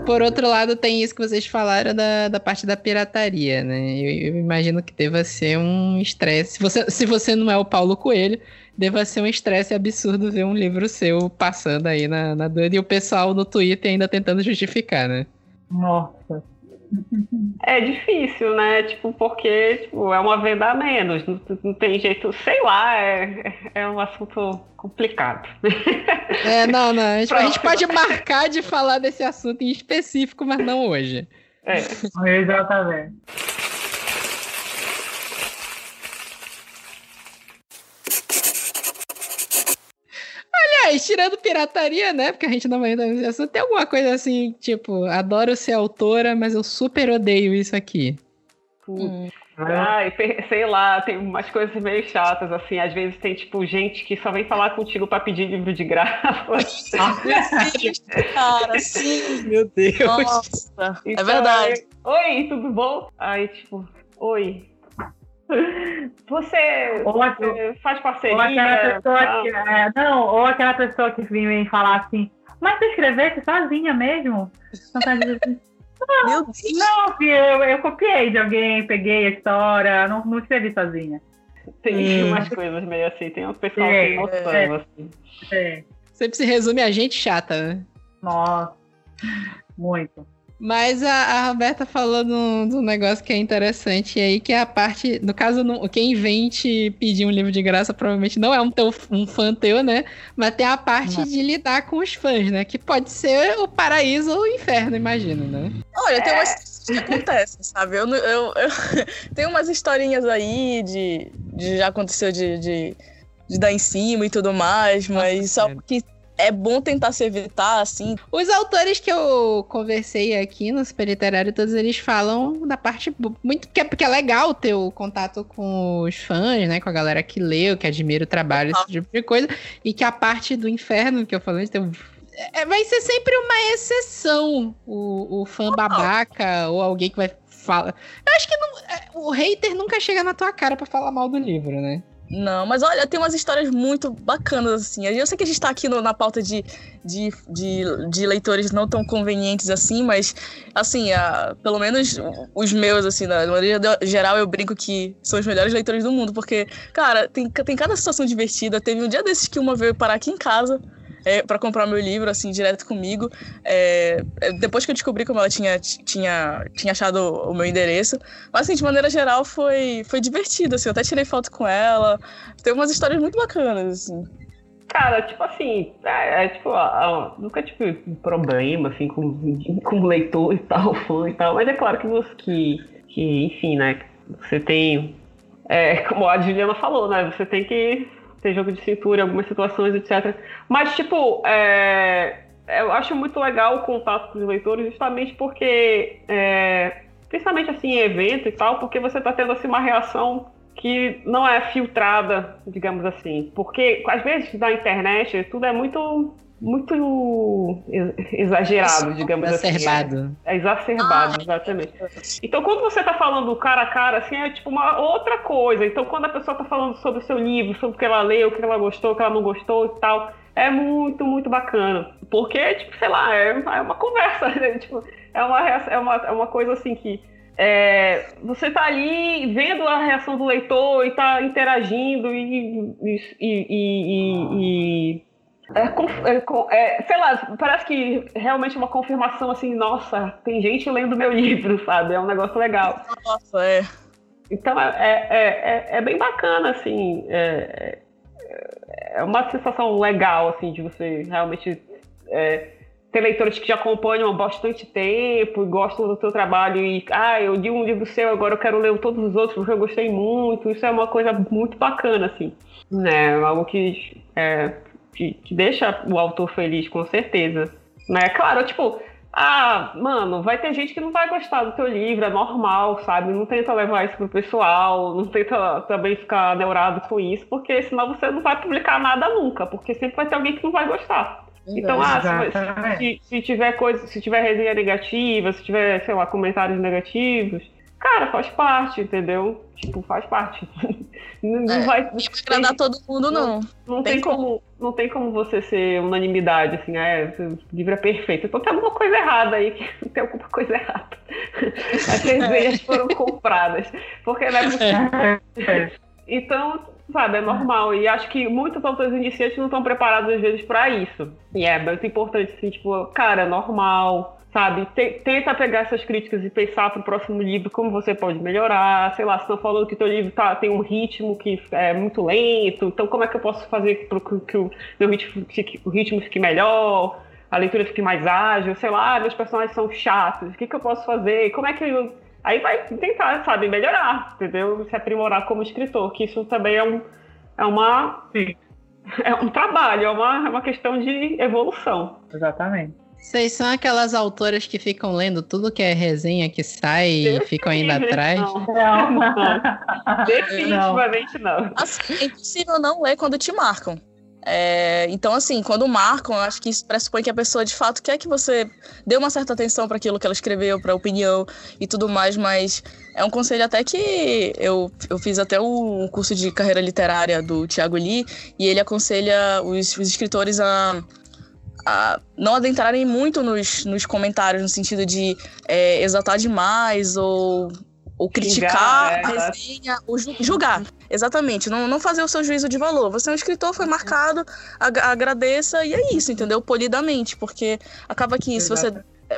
Por outro lado, tem isso que vocês falaram da, da parte da pirataria, né? Eu, eu imagino que deva ser um estresse. Se você, se você não é o Paulo Coelho, deva ser um estresse absurdo ver um livro seu passando aí na, na e o pessoal no Twitter ainda tentando justificar, né? Nossa. É difícil, né? Tipo, porque tipo, é uma venda a menos. Não, não tem jeito, sei lá, é, é um assunto complicado. É, não, não. A gente, a gente pode marcar de falar desse assunto em específico, mas não hoje. É. Exatamente. Aliás, tirando pirataria, né? Porque a gente não vai assunto. Tem alguma coisa assim, tipo, adoro ser autora, mas eu super odeio isso aqui. hum. Ai, sei lá, tem umas coisas meio chatas, assim. Às vezes tem, tipo, gente que só vem falar contigo pra pedir livro de graça. Cara, sim. Meu Deus. Nossa, é Então, verdade. aí, Oi, tudo bom? Aí, tipo, oi. Você, Ou a- você faz Ou parceria? aquela pessoa que. é, não, ou aquela pessoa que vem me falar assim, mas tu escreveste sozinha mesmo? Vontade de dizer, Meu Deus. Não, eu, eu copiei de alguém, peguei a história, não, não escrevi sozinha. Tem Hum. umas coisas meio assim, tem um pessoal É, noção, é. assim. É, Sempre se resume a gente chata, né? nossa, muito. Mas a, a Roberta falou de um, de um negócio que é interessante aí, que é a parte. No caso, não- quem vem te pedir um livro de graça provavelmente não é um, teu, um fã teu, né? Mas tem a parte Não. de lidar com os fãs, né? Que pode ser o paraíso ou o inferno, imagino, né? Olha, tem umas coisas que acontecem, sabe? Eu, eu, eu tem umas historinhas aí de, de já aconteceu de, de, de dar em cima e tudo mais, mas só sério. que é bom tentar se evitar, assim. Os autores que eu conversei aqui no Super Literário, todos eles falam da parte muito porque, porque é legal ter o contato com os fãs, né, com a galera que leu, que admira o trabalho, esse tipo de coisa, e que a parte do inferno que eu falei, então, é- vai ser sempre uma exceção o, o fã babaca ou alguém que vai falar. Eu acho que não- é, o hater nunca chega na tua cara pra falar mal do livro, né? Não, mas olha, tem umas histórias muito bacanas, assim. Eu sei que a gente tá aqui no- na pauta de, de, de, de leitores não tão convenientes assim, mas, assim, a- pelo menos os meus, assim, na maneira geral, eu brinco que são os melhores leitores do mundo, porque, cara, tem, tem cada situação divertida. Teve um dia desses que uma veio parar aqui em casa. É, para comprar meu livro, assim, direto comigo. É, é, depois que eu descobri como ela tinha, tinha, tinha achado o meu endereço. Mas, assim, de maneira geral, foi, foi divertido, assim. Eu até tirei foto com ela. Tem umas histórias muito bacanas, assim. Cara, tipo assim, é, é, tipo, ah, nunca tive problema, assim, com, com leitor e tal, fã e tal, mas é claro que você, que, que enfim, né, você tem, é, como a Juliana falou, né, você tem que ter jogo de cintura em algumas situações, etc. Mas, tipo, é, eu acho muito legal o contato com os leitores justamente porque, é, principalmente assim, em evento e tal, porque você tá tendo, assim, uma reação que não é filtrada, digamos assim. Porque, às vezes, na internet, tudo é muito, muito ex- exagerado, digamos assim. Exacerbado. É, é exacerbado, exatamente. Então, quando você está falando cara a cara, assim, é tipo uma outra coisa. Então, quando a pessoa está falando sobre o seu livro, sobre o que ela leu, o que ela gostou, o que ela não gostou e tal, é muito, muito bacana. Porque, tipo, sei lá, é, é uma conversa, né? Tipo, é uma, é uma, é uma coisa assim que é, você tá ali vendo a reação do leitor e tá interagindo e, e- e- e- é, é, é, sei lá, parece que realmente é uma confirmação assim, nossa, tem gente lendo meu livro, sabe? É um negócio legal. Nossa, é. Então é, é, é, é bem bacana, assim. É, uma sensação legal, assim, de você realmente tem leitores que já acompanham há bastante tempo e gostam do teu trabalho e, ah, eu li um livro seu, agora eu quero ler todos os outros porque eu gostei muito. Isso é uma coisa muito bacana, assim, né? Algo que, é, que, que deixa o autor feliz, com certeza. Né? Claro, tipo, ah, mano, vai ter gente que não vai gostar do teu livro, é normal, sabe? Não tenta levar isso pro pessoal, não tenta também ficar neurado com isso, porque senão você não vai publicar nada nunca, porque sempre vai ter alguém que não vai gostar. Então, ah, se, se, se, tiver coisa, se tiver resenha negativa, se tiver, sei lá, comentários negativos, cara, faz parte, entendeu? Tipo, faz parte. Não, é, vai não vai agradar todo mundo, não. Não, não tem, tem como, como, não tem como você ser unanimidade, assim, é, o livro é perfeito. Então tem alguma coisa errada aí, que tem alguma coisa errada. As resenhas foram compradas. Porque não é. Então, sabe, é normal. E acho que muitos autores iniciantes não estão preparados, às vezes, para isso. E é muito importante, assim, tipo, cara, é normal, sabe? Tenta pegar essas críticas e pensar para o próximo livro como você pode melhorar. Sei lá, se estão falando que o teu livro tá, tem um ritmo que é muito lento, então como é que eu posso fazer para que o meu ritmo fique, o ritmo fique melhor? A leitura fique mais ágil, sei lá, meus personagens são chatos, o que, que eu posso fazer? Como é que eu Aí vai tentar, sabe, melhorar, entendeu? Se aprimorar como escritor, que isso também é, um, é uma. Sim. É um trabalho, é uma, é uma questão de evolução. Exatamente. Vocês são aquelas autoras que ficam lendo tudo que é resenha que sai e ficam indo atrás? Não, não, não. Definitivamente não. Assim, é impossível não ler quando te marcam. É, então, assim, quando marcam, eu acho que isso pressupõe que a pessoa de fato quer que você dê uma certa atenção para aquilo que ela escreveu, para a opinião e tudo mais, mas é um conselho até que eu, eu fiz até um curso de carreira literária do Tiago Lee, e ele aconselha os, os escritores a, a não adentrarem muito nos, nos comentários, no sentido de é, exaltar demais ou ou criticar a é. resenha, ou julgar. Exatamente, não, não fazer o seu juízo de valor. Você é um escritor, foi marcado, ag agradeça e é isso, entendeu? Polidamente, porque acaba que se você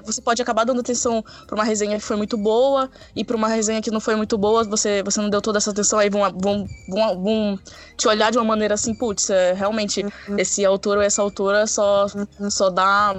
você pode acabar dando atenção para uma resenha que foi muito boa e para uma resenha que não foi muito boa, você, você não deu toda essa atenção, aí vão, vão, vão, vão te olhar de uma maneira assim, putz, é, realmente uhum. esse autor ou essa autora só, uhum. só dá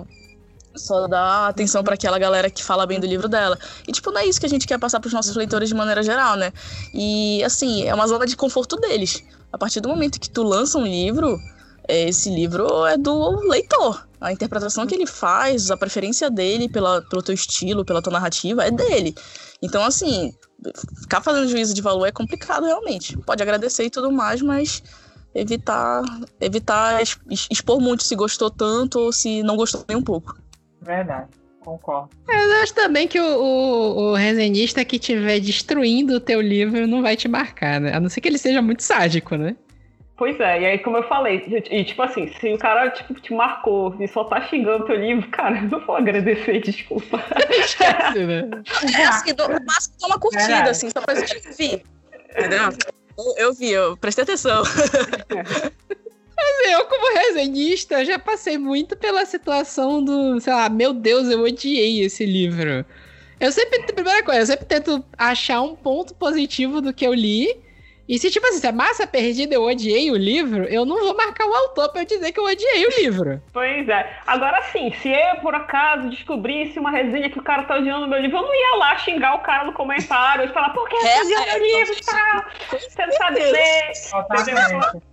só dá atenção para aquela galera que fala bem do livro dela. E, tipo, não é isso que a gente quer passar pros nossos leitores de maneira geral, né? E, assim, é uma zona de conforto deles. A partir do momento que tu lança um livro, é, esse livro é do leitor. A interpretação que ele faz, a preferência dele pela, pelo teu estilo, pela tua narrativa, é dele. Então, assim, ficar fazendo juízo de valor é complicado, realmente. Pode agradecer e tudo mais, mas evitar, evitar expor muito se gostou tanto ou se não gostou nem um pouco. Verdade. Concordo. Eu acho também que o, o, o resenista que estiver destruindo o teu livro não vai te marcar, né? A não ser que ele seja muito sádico, né? Pois é, e aí como eu falei, e tipo assim, se o cara tipo, te marcou e só tá xingando teu livro, cara, eu não vou agradecer, desculpa. Esquece, né? É assim, no máximo dá uma curtida, é. assim, só pra dizer, vi. Entendeu? Eu, eu vi, eu prestei atenção. Mas eu, como resenhista, já passei muito pela situação do, sei lá, meu Deus, eu odiei esse livro. Eu sempre, primeira coisa, eu sempre tento achar um ponto positivo do que eu li e se, tipo assim, se é massa perdida, eu odiei o livro, eu não vou marcar o autor pra eu dizer que eu odiei o livro. Pois é. Agora sim, se eu, por acaso, descobrisse uma resenha que o cara tá odiando meu livro, eu não ia lá xingar o cara no comentário e falar, por que você é, é, meu livro, cara? Você não sabe ler.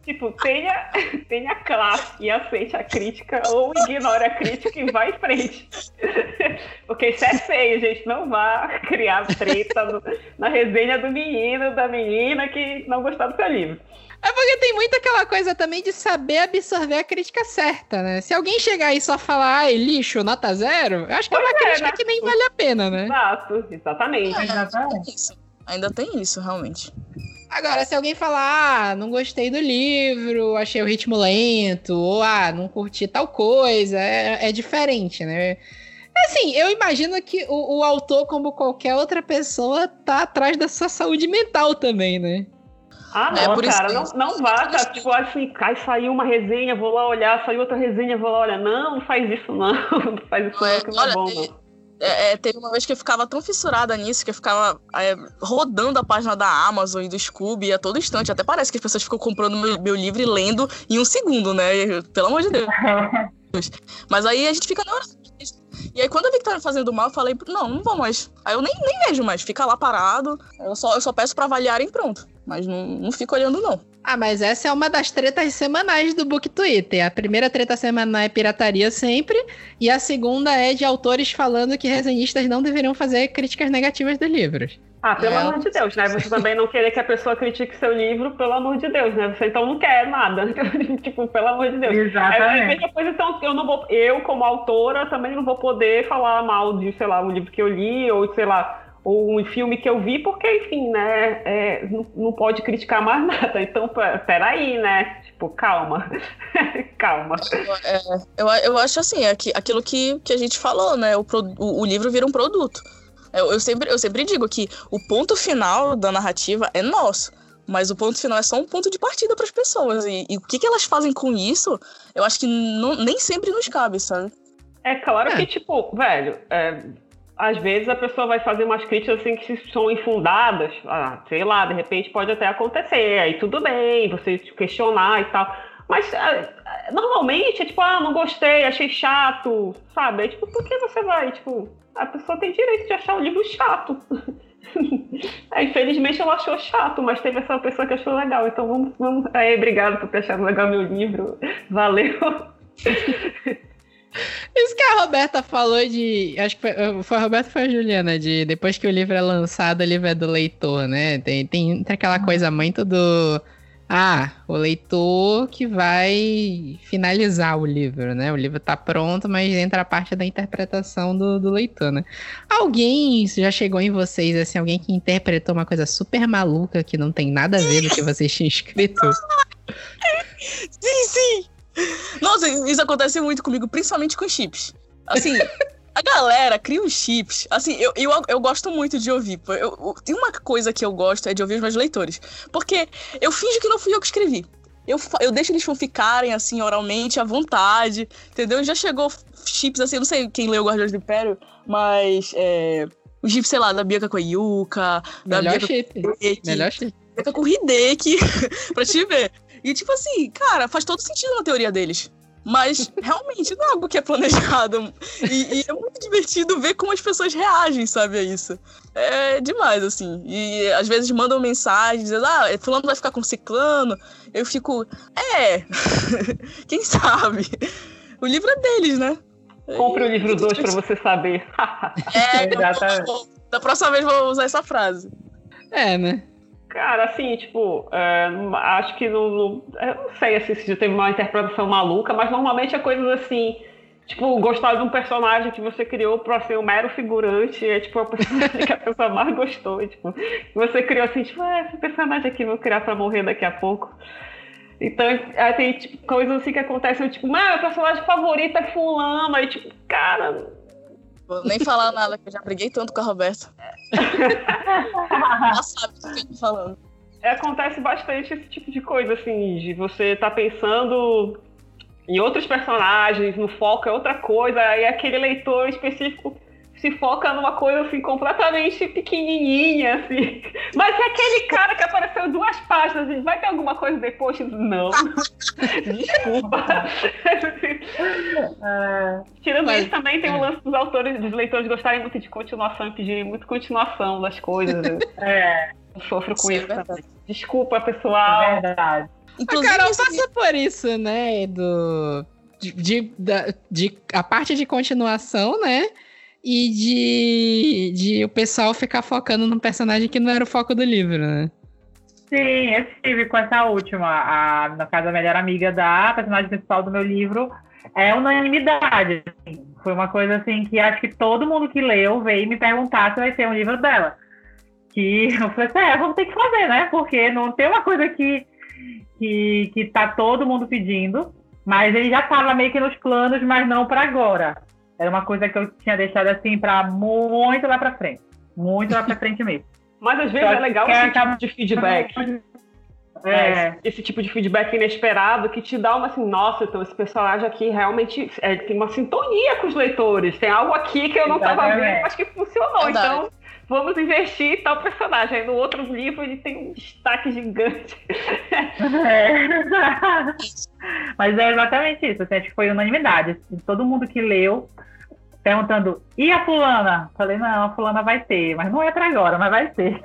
Tipo, tenha, tenha classe e aceite a crítica ou ignore a crítica e vá em frente. Porque isso é feio, gente. Não vá criar treta no, na resenha do menino, da menina que não gostar do seu livro. É porque tem muito aquela coisa também de saber absorver a crítica certa, né? Se alguém chegar aí só falar, ai, lixo, nota zero, eu acho que pois é uma é, crítica né? que nem vale a pena, né? Exato, exatamente. É, ainda tem isso. Ainda tem isso, realmente. Agora, se alguém falar, ah, não gostei do livro, achei o ritmo lento, ou ah, não curti tal coisa, é, é diferente, né? Assim, eu imagino que o, o, autor, como qualquer outra pessoa, tá atrás da sua saúde mental também, né? Ah, não, é, cara, não, não vá, cara. Tipo, assim, cai, saiu uma resenha, vou lá olhar, saiu outra resenha, vou lá olhar. Não, não faz isso não. Não faz isso não, que não é bom, não. É, é, teve uma vez que eu ficava tão fissurada nisso que eu ficava é, rodando a página da Amazon e do Scooby a todo instante. Até parece que as pessoas ficam comprando meu, meu livro e lendo em um segundo, né? Pelo amor de Deus. Mas aí a gente fica neurado E aí, quando eu vi que tava fazendo mal, eu falei, não, não vou mais. Aí eu nem, nem vejo mais, fica lá parado. Eu só, eu só peço pra avaliarem pronto. Mas não, não fico olhando, não. Ah, mas essa é uma das tretas semanais do Book Twitter. A primeira treta semanal é pirataria sempre, e a segunda é de autores falando que resenhistas não deveriam fazer críticas negativas dos livros. Ah, pelo é. amor de Deus, né? Você também não querer que a pessoa critique seu livro, pelo amor de Deus, né? Você então não quer nada. tipo, pelo amor de Deus. Exatamente. É, coisa, então, eu não vou, eu, como autora, também não vou poder falar mal de, sei lá, um livro que eu li, ou sei lá, um filme que eu vi, porque, enfim, né? É, não, não, pode criticar mais nada. Então, peraí, né? Tipo, calma. calma. É, eu, eu acho assim, é aquilo que, que a gente falou, né? O, o, o livro vira um produto. Eu, eu, sempre, eu sempre digo que o ponto final da narrativa é nosso. Mas o ponto final é só um ponto de partida para as pessoas. E, e, o que, que elas fazem com isso, eu acho que não, nem sempre nos cabe, sabe? É claro é. que, tipo, velho, é, às vezes a pessoa vai fazer umas críticas assim que são infundadas. Ah, sei lá, de repente pode até acontecer. Aí tudo bem, você questionar e tal. Mas é, normalmente é tipo, ah, não gostei, achei chato, sabe? É tipo, por que você vai, tipo, a pessoa tem direito de achar o livro chato. é, infelizmente ela achou chato, mas teve essa pessoa que achou legal. Então vamos. vamos... Aí, obrigado por ter achado legal meu livro. Valeu. Isso que a Roberta falou de. Acho que foi, foi a Roberta foi a Juliana, de depois que o livro é lançado, o livro é do leitor, né? Tem, tem, tem aquela coisa muito do ah, o leitor que vai finalizar o livro, né? O livro tá pronto, mas entra a parte da interpretação do, do leitor, né? Alguém já chegou em vocês, assim, alguém que interpretou uma coisa super maluca que não tem nada a ver do que vocês tinham escrito? Sim, sim! Nossa, isso acontece muito comigo, principalmente com chips. Assim, a galera cria uns chips. Assim, eu, eu, eu gosto muito de ouvir. Eu, eu, tem uma coisa que eu gosto é de ouvir os meus leitores. Porque eu finjo que não fui eu que escrevi. Eu, eu deixo eles ficarem, assim, oralmente, à vontade. Entendeu? Já chegou chips, assim, eu não sei quem leu Guardiões do Império, mas. É, o chip, sei lá, da Bianca com a Yuka. Da Melhor Bianca chip. Com Melhor chip. Bianca com o Hideki, pra te ver. E, tipo assim, cara, faz todo sentido na teoria deles. Mas realmente não é algo que é planejado. E, e, é muito divertido ver como as pessoas reagem, sabe, a isso. É demais, assim. E às vezes mandam mensagens dizendo, ah, fulano vai ficar com ciclano. Eu fico, é, quem sabe? O livro é deles, né? Compre o livro 2 para você saber. é, Exatamente. Da próxima vez vou usar essa frase. É, né? Cara, assim, tipo, é, acho que não, não, não sei assim, se teve uma interpretação maluca, mas normalmente é coisas assim, tipo, gostar de um personagem que você criou pra ser um mero figurante, é tipo a personagem que a pessoa mais gostou, tipo, você criou assim, tipo, ah, esse personagem aqui vou criar pra morrer daqui a pouco. Então, é, tem tipo, coisas assim que acontecem, tipo, mas meu personagem favorito é fulano, aí tipo, cara, Vou nem falar nada, que eu já briguei tanto com a Roberta. Ela sabe do que eu tô falando. É, acontece bastante esse tipo de coisa, assim, de você tá pensando em outros personagens, no foco é outra coisa, aí aquele leitor específico se foca numa coisa assim completamente pequenininha, assim. Mas é aquele cara que apareceu duas páginas, vai ter alguma coisa depois? Não. Desculpa. é, tirando Mas, isso, também tem o lance dos autores, dos leitores gostarem muito de continuação e pedirem muito continuação das coisas. Né? É. Eu sofro com isso, isso é também. Desculpa, pessoal. É verdade. Inclusive, a Carol passa por isso, né? Do, de, de, de, a parte de continuação, né? E de, de o pessoal ficar focando num personagem que não era o foco do livro, né? Sim, eu tive com essa última, a, no caso, a melhor amiga da personagem principal do meu livro, é unanimidade. Assim. Foi uma coisa assim que acho que todo mundo que leu veio me perguntar se vai ter um livro dela. Que eu falei assim, é, vamos ter que fazer, né? Porque não tem uma coisa que, que, que tá todo mundo pedindo, mas ele já estava meio que nos planos, mas não para agora. Era uma coisa que eu tinha deixado assim para muito lá para frente. Muito lá para frente mesmo. Mas às vezes é legal esse tipo de feedback. É. é. Esse tipo de feedback inesperado que te dá uma assim, nossa, então esse personagem aqui realmente é, tem uma sintonia com os leitores. Tem algo aqui que eu não estava vendo, mas que funcionou. Verdade. Então, vamos investir em tal personagem. Aí no outro livro ele tem um destaque gigante. É. Mas é exatamente isso. Assim, acho que foi unanimidade. Todo mundo que leu perguntando, e a fulana? Falei, não, a fulana vai ter, mas não é pra agora, mas vai ter.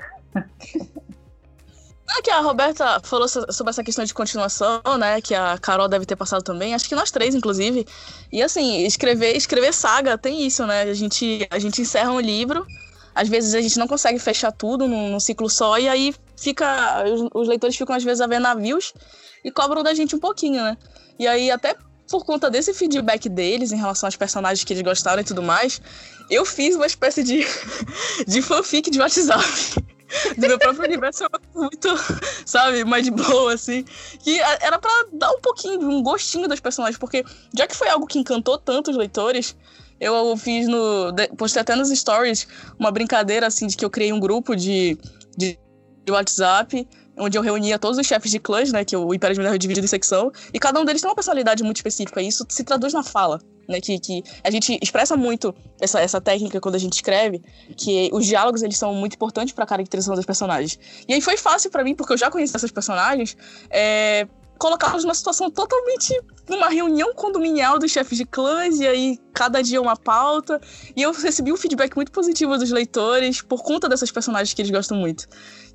Ah, que a Roberta falou sobre essa questão de continuação, né? Que a Carol deve ter passado também. Acho que nós três, inclusive. E assim, escrever, escrever saga tem isso, né? A gente, a gente encerra um livro, às vezes a gente não consegue fechar tudo num, num ciclo só, e aí fica. Os, os, leitores ficam, às vezes, a ver navios e cobram da gente um pouquinho, né? E aí, até por conta desse feedback deles em relação aos personagens que eles gostaram e tudo mais, eu fiz uma espécie de, de fanfic de WhatsApp do meu próprio universo muito, sabe, mais de boa, assim. Que era para dar um pouquinho, um gostinho dos personagens, porque já que foi algo que encantou tanto os leitores, eu fiz no. Postei até nos stories uma brincadeira, assim, de que eu criei um grupo de, de, de WhatsApp onde eu reunia todos os chefes de clãs, né, que o Império de Minerva é dividido em secção, e cada um deles tem uma personalidade muito específica, e isso se traduz na fala né? Que, que a gente expressa muito essa, essa técnica quando a gente escreve, que os diálogos eles são muito importantes para a caracterização dos personagens. E aí foi fácil para mim, porque eu já conhecia esses personagens, é, colocá-los numa situação totalmente numa reunião condominial dos chefes de clãs, e aí cada dia uma pauta. E eu recebi um feedback muito positivo dos leitores por conta dessas personagens que eles gostam muito.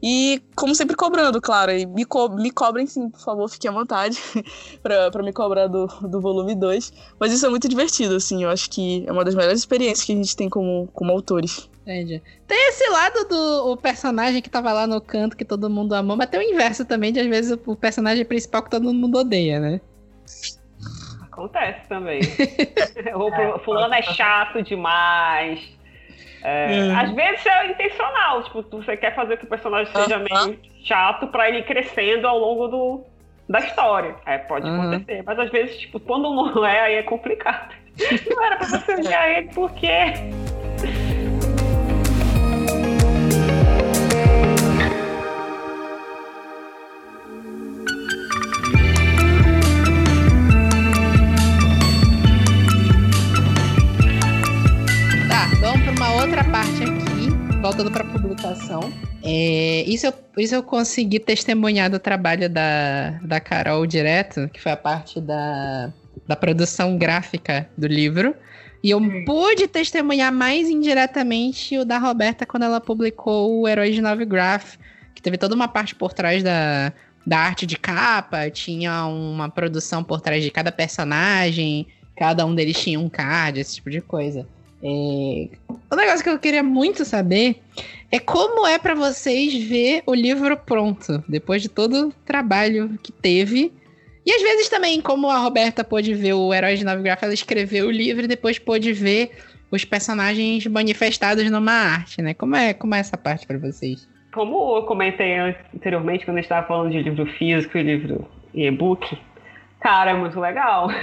E, como sempre, cobrando, claro. E me, co me cobrem sim, por favor, fiquem à vontade pra me cobrar do, do volume 2. Mas isso é muito divertido, assim. Eu acho que é uma das melhores experiências que a gente tem como, como autores. Entendi. Tem esse lado do o personagem que tava lá no canto que todo mundo amou, mas tem o inverso também, de às vezes o personagem principal que todo mundo odeia, né? Acontece também. o fulano é chato demais. É, hum. Às vezes é intencional, tipo, você quer fazer que o personagem seja meio chato para ele ir crescendo ao longo do, da história. É, pode uhum. acontecer. Mas às vezes, tipo, quando não é, aí é complicado. Não era pra você odiar ele porque. Voltando para publicação. É, isso, eu, isso eu consegui testemunhar do trabalho da, da Carol direto, que foi a parte da, da produção gráfica do livro. E eu pude testemunhar mais indiretamente o da Roberta quando ela publicou o Herói de Nove Graph, que teve toda uma parte por trás da, da arte de capa, tinha uma produção por trás de cada personagem, cada um deles tinha um card, esse tipo de coisa. É... O negócio que eu queria muito saber é como é para vocês ver o livro pronto, depois de todo o trabalho que teve. E às vezes também, como a Roberta pôde ver o Herói de Navigraph, ela escreveu o livro e depois pôde ver os personagens manifestados numa arte, né? Como é, como é essa parte para vocês? Como eu comentei anteriormente, quando a gente estava falando de livro físico e livro e-book, Cara, é muito legal.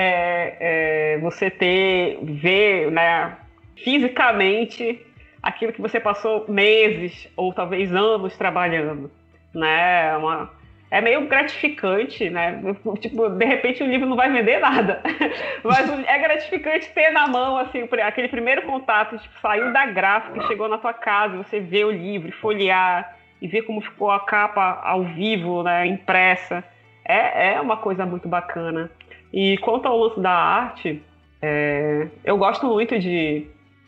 É, é, você ter, ver, né, fisicamente aquilo que você passou meses ou talvez anos trabalhando, né? É uma, é meio gratificante, né? Tipo, de repente o livro não vai vender nada, mas é gratificante ter na mão assim aquele primeiro contato, tipo, saiu da gráfica, chegou na tua casa, você vê o livro, folhear e ver como ficou a capa ao vivo, né, impressa é, é uma coisa muito bacana. E quanto ao lance da arte, é, eu gosto muito de,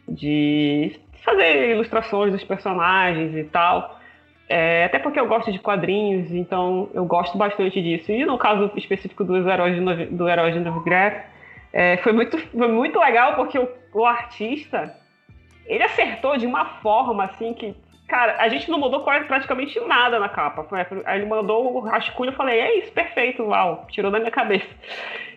de fazer ilustrações dos personagens e tal. É, até porque eu gosto de quadrinhos, então eu gosto bastante disso. E no caso específico dos heróis de Novi, do Herói de Novigrad, é, foi, muito, foi muito legal porque o, o artista ele acertou de uma forma assim que Cara, a gente não mudou praticamente nada na capa. Aí ele mandou o rascunho, eu falei, é isso, perfeito, uau, tirou da minha cabeça.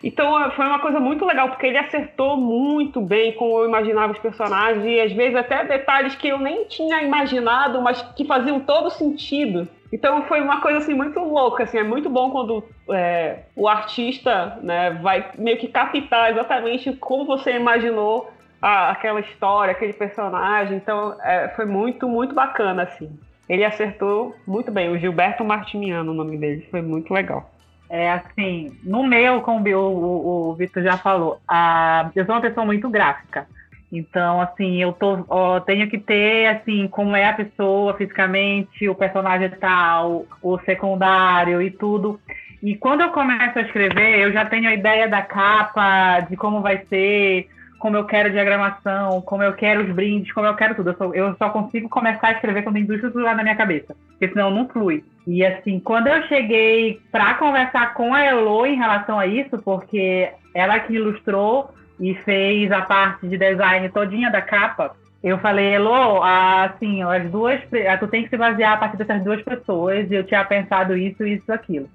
Então é, foi uma coisa muito legal, porque ele acertou muito bem como eu imaginava os personagens, e às vezes até detalhes que eu nem tinha imaginado, mas que faziam todo sentido. Então foi uma coisa assim muito louca, assim, é muito bom quando é, o artista né, vai meio que captar exatamente como você imaginou a, aquela história, aquele personagem. Então, é, foi muito, muito bacana, assim. Ele acertou muito bem. O Gilberto Martimiano, o nome dele, foi muito legal. É assim, no meu, como o, o, o Vitor já falou, a, eu sou uma pessoa muito gráfica. Então, assim, eu tô, ó, tenho que ter, assim, como é a pessoa fisicamente, o personagem tal, o secundário e tudo. E quando eu começo a escrever, eu já tenho a ideia da capa, de como vai ser, como eu quero diagramação, como eu quero os brindes, como eu quero tudo. Eu só, eu só consigo começar a escrever quando tem tudo lá na minha cabeça, porque senão não flui. E assim, quando eu cheguei para conversar com a Elo em relação a isso, porque ela que ilustrou e fez a parte de design todinha da capa, eu falei, Elo, assim, as duas, tu tem que se basear a partir dessas duas pessoas, e eu tinha pensado isso, isso, aquilo.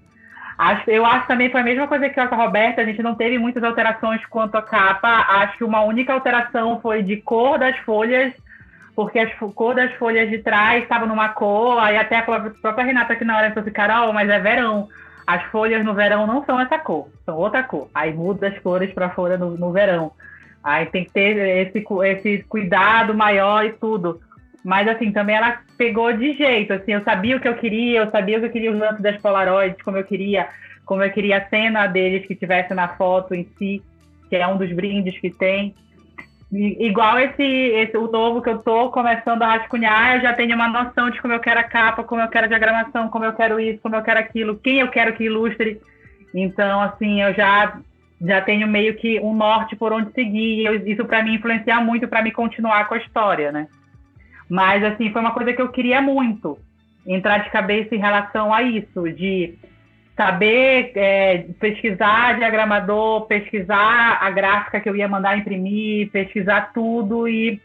Acho, eu acho também foi a mesma coisa que a Roberta, a gente não teve muitas alterações quanto à capa. Acho que uma única alteração foi de cor das folhas, porque a cor das folhas de trás estava numa cor, aí até a própria Renata aqui na hora falou assim, Carol, mas é verão. As folhas no verão não são essa cor, são outra cor. Aí muda as cores para fora no, no verão. Aí tem que ter esse, esse cuidado maior e tudo. Mas, assim, também ela pegou de jeito, assim, eu sabia o que eu queria, eu sabia o que eu queria os lances das Polaroids, como eu queria, como eu queria a cena deles que tivesse na foto em si, que é um dos brindes que tem. E, igual esse, esse, o novo que eu tô começando a rascunhar, eu já tenho uma noção de como eu quero a capa, como eu quero a diagramação, como eu quero isso, como eu quero aquilo, quem eu quero que ilustre. Então, assim, eu já já tenho meio que um norte por onde seguir. E isso para mim influenciar muito para me continuar com a história, né? Mas, assim, foi uma coisa que eu queria muito, entrar de cabeça em relação a isso, de saber é, pesquisar diagramador, pesquisar a gráfica que eu ia mandar imprimir, pesquisar tudo e,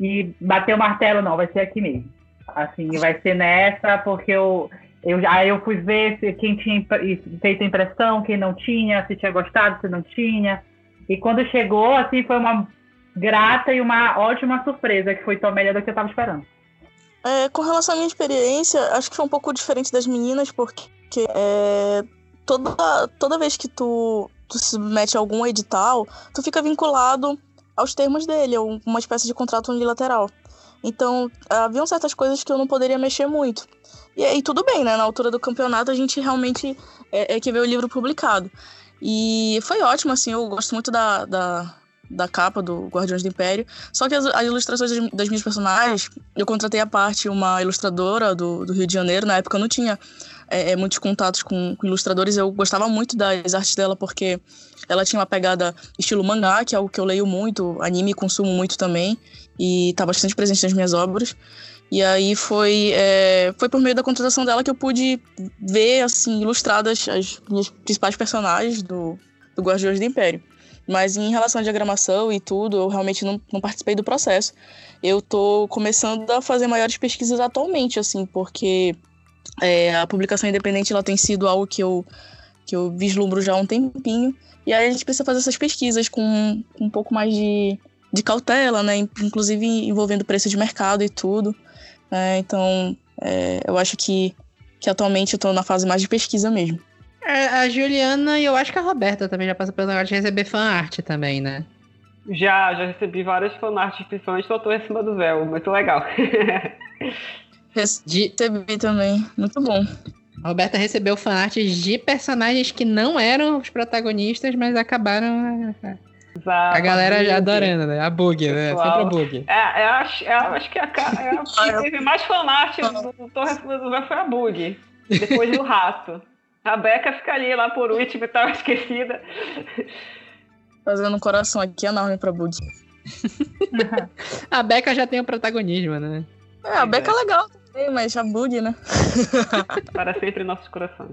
e bater o martelo, não, vai ser aqui mesmo. Assim, vai ser nessa, porque eu, eu, aí eu fui ver se, quem tinha feito a impressão, quem não tinha, se tinha gostado, se não tinha. E quando chegou, assim, foi uma grata e uma ótima surpresa, que foi tão melhor do que eu estava esperando. É, com relação à minha experiência, acho que foi um pouco diferente das meninas, porque é, toda, toda vez que tu, tu se submete a algum edital, tu fica vinculado aos termos dele, uma espécie de contrato unilateral. Então, haviam certas coisas que eu não poderia mexer muito. E aí, tudo bem, né? Na altura do campeonato, a gente realmente é, é que vê o livro publicado. E foi ótimo, assim, eu gosto muito da, da, da capa do Guardiões do Império. Só que as, as ilustrações das, das, minhas personagens, eu contratei a parte uma ilustradora do, do Rio de Janeiro. Na época eu não tinha é, é, muitos contatos com, com, ilustradores. Eu gostava muito das artes dela porque ela tinha uma pegada estilo mangá, que é algo que eu leio muito, anime consumo muito também. E está bastante presente nas minhas obras. E aí foi, é, foi por meio da contratação dela que eu pude ver, assim, ilustradas as minhas principais personagens do, do Guardiões do Império. Mas em relação à diagramação e tudo, eu realmente não, não participei do processo. Eu tô começando a fazer maiores pesquisas atualmente, assim, porque é, a publicação independente ela tem sido algo que eu, que eu vislumbro já há um tempinho. E aí a gente precisa fazer essas pesquisas com, com um pouco mais de, de cautela, né? Inclusive envolvendo preço de mercado e tudo. É, então, é, eu acho que, que atualmente eu estou na fase mais de pesquisa mesmo. É, a Juliana e eu acho que a Roberta também já passou pelo negócio de receber fanart também, né? Já, já recebi várias fanarts, principalmente do Autor em Cima do Véu. Muito legal. Recebi também. Muito bom. A Roberta recebeu fanarts de personagens que não eram os protagonistas, mas acabaram a, a galera já adorando, né? A Bug, né? Sempre a Bug. É, eu acho, eu acho que a, a que teve mais fanart do Torre do Véu foi a Bug. Depois do Rato. A Beca fica ali lá por último e tava esquecida. Fazendo um coração aqui enorme pra Bug. a Beca já tem o protagonismo, né? É, a Beca é legal também, mas a Bug, né? Para sempre em nossos corações.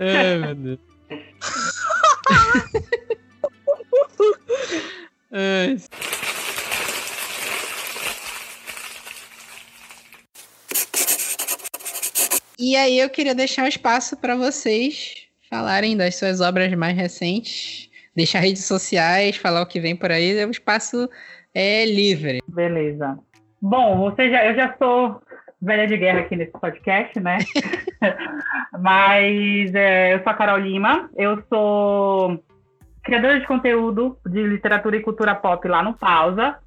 Ai, meu Deus. Ai. E aí eu queria deixar um espaço para vocês falarem das suas obras mais recentes, deixar redes sociais, falar o que vem por aí, o espaço é livre. Beleza. Bom, você já, eu já sou velha de guerra aqui nesse podcast, né? Mas é, eu sou a Carol Lima, eu sou criadora de conteúdo de literatura e cultura pop lá no Pausa.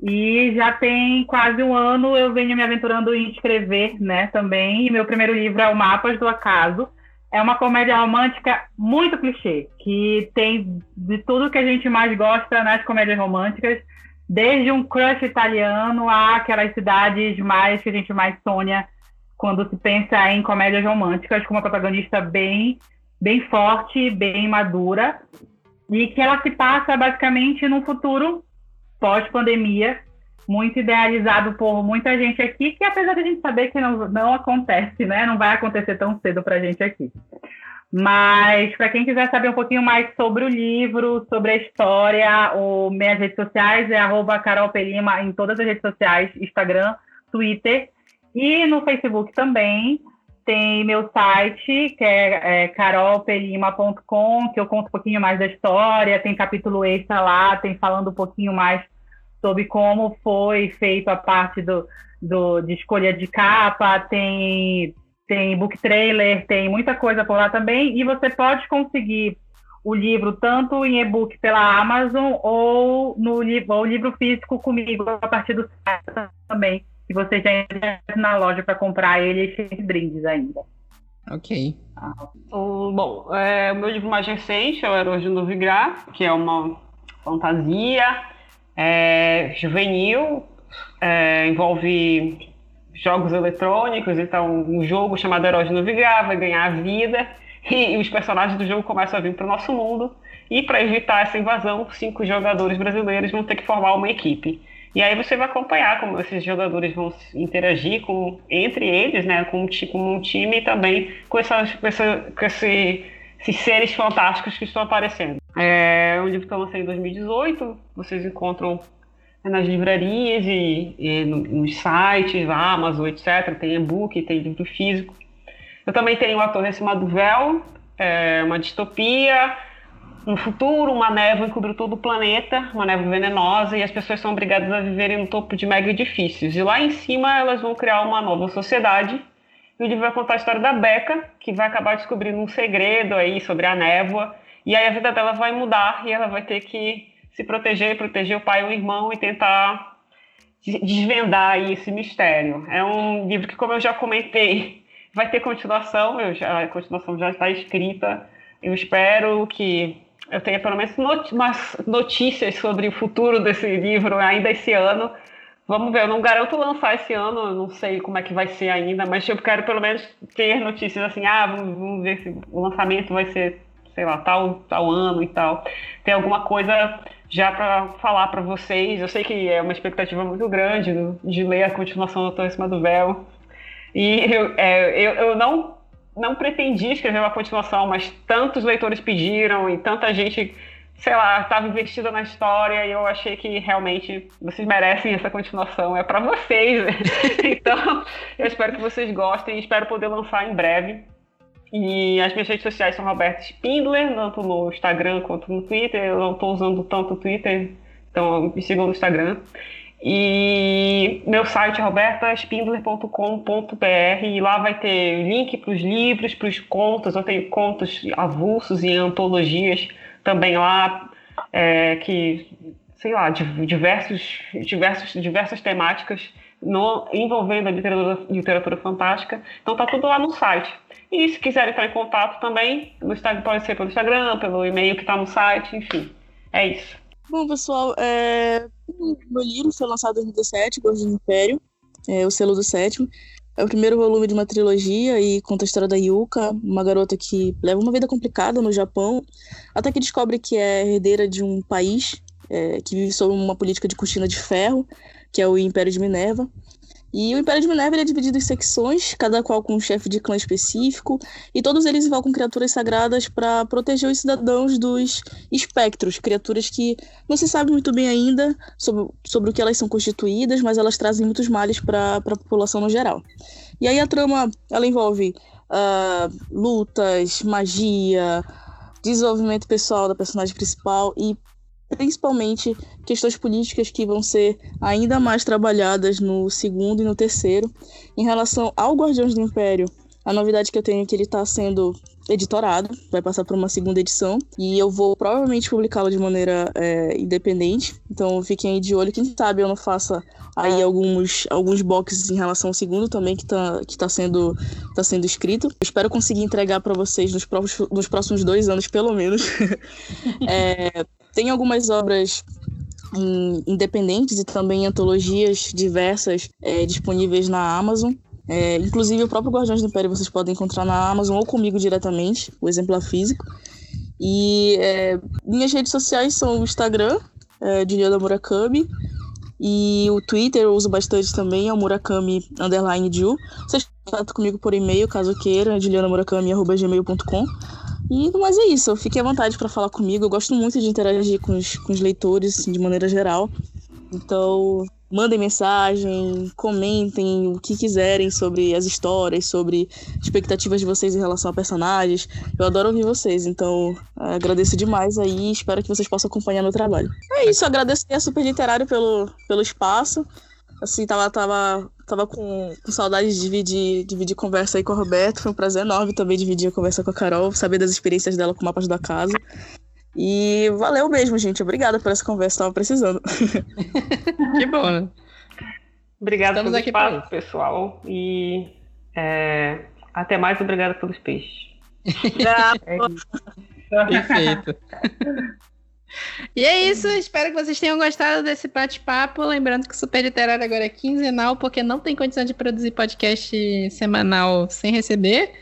E já tem quase um ano eu venho me aventurando em escrever, né, também. E meu primeiro livro é o Mapas do Acaso. É uma comédia romântica muito clichê, que tem de tudo que a gente mais gosta nas comédias românticas, desde um crush italiano a aquelas cidades mais que a gente mais sonha quando se pensa em comédias românticas, com uma protagonista bem, bem forte, bem madura. e que ela se passa basicamente num futuro pós-pandemia, muito idealizado por muita gente aqui, que apesar de a gente saber que não, não acontece, né? Não vai acontecer tão cedo para a gente aqui. Mas para quem quiser saber um pouquinho mais sobre o livro, sobre a história, o minhas redes sociais é arroba Carol Pelima em todas as redes sociais, Instagram, Twitter e no Facebook também. Tem meu site, que é, é carolpelima.com, que eu conto um pouquinho mais da história, tem capítulo extra lá, tem falando um pouquinho mais sobre como foi feito a parte do, do, de escolha de capa, tem, tem book trailer, tem muita coisa por lá também, e você pode conseguir o livro tanto em e-book pela Amazon ou no ou livro físico comigo a partir do site também, se você já entra na loja para comprar ele de brindes ainda. Ok. Um, bom, é, o meu livro mais recente é o Herói de Novigrad, que é uma fantasia é, juvenil, é, envolve jogos eletrônicos, então um jogo chamado Herói de Novigrad vai ganhar a vida e, e os personagens do jogo começam a vir para o nosso mundo e para evitar essa invasão, cinco jogadores brasileiros vão ter que formar uma equipe. E aí você vai acompanhar como esses jogadores vão interagir com, entre eles, né, com, um time e também com, essas, com, essa, com esse, esses seres fantásticos que estão aparecendo. É um livro que eu lancei em 2018, vocês encontram nas livrarias e, e nos sites, Amazon, etc. Tem e-book, tem livro físico. Eu também tenho a Torre Acima do Véu, é uma distopia, um futuro, uma névoa encobriu todo o planeta, uma névoa venenosa, e as pessoas são obrigadas a viverem no topo de mega edifícios. E lá em cima elas vão criar uma nova sociedade. E o livro vai contar a história da Becca, que vai acabar descobrindo um segredo aí sobre a névoa e aí a vida dela vai mudar e ela vai ter que se proteger, proteger o pai e o irmão e tentar desvendar esse mistério. É um livro que, como eu já comentei, vai ter continuação, já, a continuação já está escrita. Eu espero que eu tenha pelo menos not umas notícias sobre o futuro desse livro ainda esse ano. Vamos ver, eu não garanto lançar esse ano, não sei como é que vai ser ainda, mas eu quero pelo menos ter notícias assim, ah, vamos, vamos ver se o lançamento vai ser sei lá, tal, tal ano e tal. Tem alguma coisa já para falar para vocês. Eu sei que é uma expectativa muito grande de ler a continuação do Torre Cima do Véu. E eu, é, eu, eu não, não pretendi escrever uma continuação, mas tantos leitores pediram e tanta gente, sei lá, estava investida na história e eu achei que realmente vocês merecem essa continuação. É para vocês. então, eu espero que vocês gostem e espero poder lançar em breve. E as minhas redes sociais são Roberto Spindler, tanto no Instagram quanto no Twitter. Eu não estou usando tanto o Twitter, então me sigam no Instagram. E meu site é robertaspindler.com.br e lá vai ter link para os livros, para os contos. Eu tenho contos avulsos e antologias também lá, é, que, sei lá, diversos, diversos, diversas temáticas no, envolvendo a literatura, literatura fantástica. Então tá tudo lá no site. E se quiser entrar em contato também, no Instagram, pode ser pelo Instagram, pelo e-mail que está no site, enfim. É isso. Bom, pessoal, é... meu livro foi lançado em 2017, Gordo do Império, é o selo do sétimo. É o primeiro volume de uma trilogia e conta a história da Yuka, uma garota que leva uma vida complicada no Japão, até que descobre que é herdeira de um país é, que vive sob uma política de cortina de ferro, que é o Império de Minerva. E o Império de Minerva é dividido em secções, cada qual com um chefe de clã específico, e todos eles invocam criaturas sagradas para proteger os cidadãos dos espectros, criaturas que não se sabe muito bem ainda sobre, sobre o que elas são constituídas, mas elas trazem muitos males para a população no geral. E aí a trama ela envolve uh, lutas, magia, desenvolvimento pessoal da personagem principal e principalmente questões políticas que vão ser ainda mais trabalhadas no segundo e no terceiro. Em relação ao Guardiões do Império, a novidade que eu tenho é que ele está sendo editorado, vai passar por uma segunda edição, e eu vou provavelmente publicá-lo de maneira é, independente. Então fiquem aí de olho, quem sabe eu não faça aí alguns, alguns boxes em relação ao segundo também que está que tá sendo, tá sendo escrito. Eu espero conseguir entregar para vocês nos próximos, nos próximos dois anos, pelo menos. é, tem algumas obras independentes e também antologias diversas é, disponíveis na Amazon. É, inclusive o próprio Guardiões do Império vocês podem encontrar na Amazon ou comigo diretamente, o exemplar físico. E é, minhas redes sociais são o Instagram, é, Juliana Murakami, e o Twitter eu uso bastante também, é o Murakami Ju. Vocês contato comigo por e-mail, caso queira, julianamurakami.gmail.com. E mais é isso, fiquem à vontade para falar comigo. Eu gosto muito de interagir com os, com os leitores, assim, de maneira geral. Então, mandem mensagem, comentem o que quiserem sobre as histórias, sobre expectativas de vocês em relação a personagens. Eu adoro ouvir vocês, então agradeço demais aí espero que vocês possam acompanhar meu trabalho. É isso, agradecer a Super Literário pelo, pelo espaço. Assim, tava, tava, tava com, com saudade de dividir, dividir conversa aí com o Roberto. Foi um prazer enorme também dividir a conversa com a Carol, saber das experiências dela com mapas da casa. E valeu mesmo, gente. Obrigada por essa conversa, tava precisando. que bom, né? Obrigada pelo aqui espaço, pra... pessoal. E é, até mais, obrigada pelos peixes. Perfeito. E é isso, espero que vocês tenham gostado desse bate-papo. Lembrando que o Super Literário agora é quinzenal, porque não tem condição de produzir podcast semanal sem receber.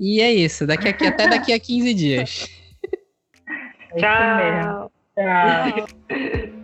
E é isso, daqui a, até daqui a 15 dias. Tchau. Tchau.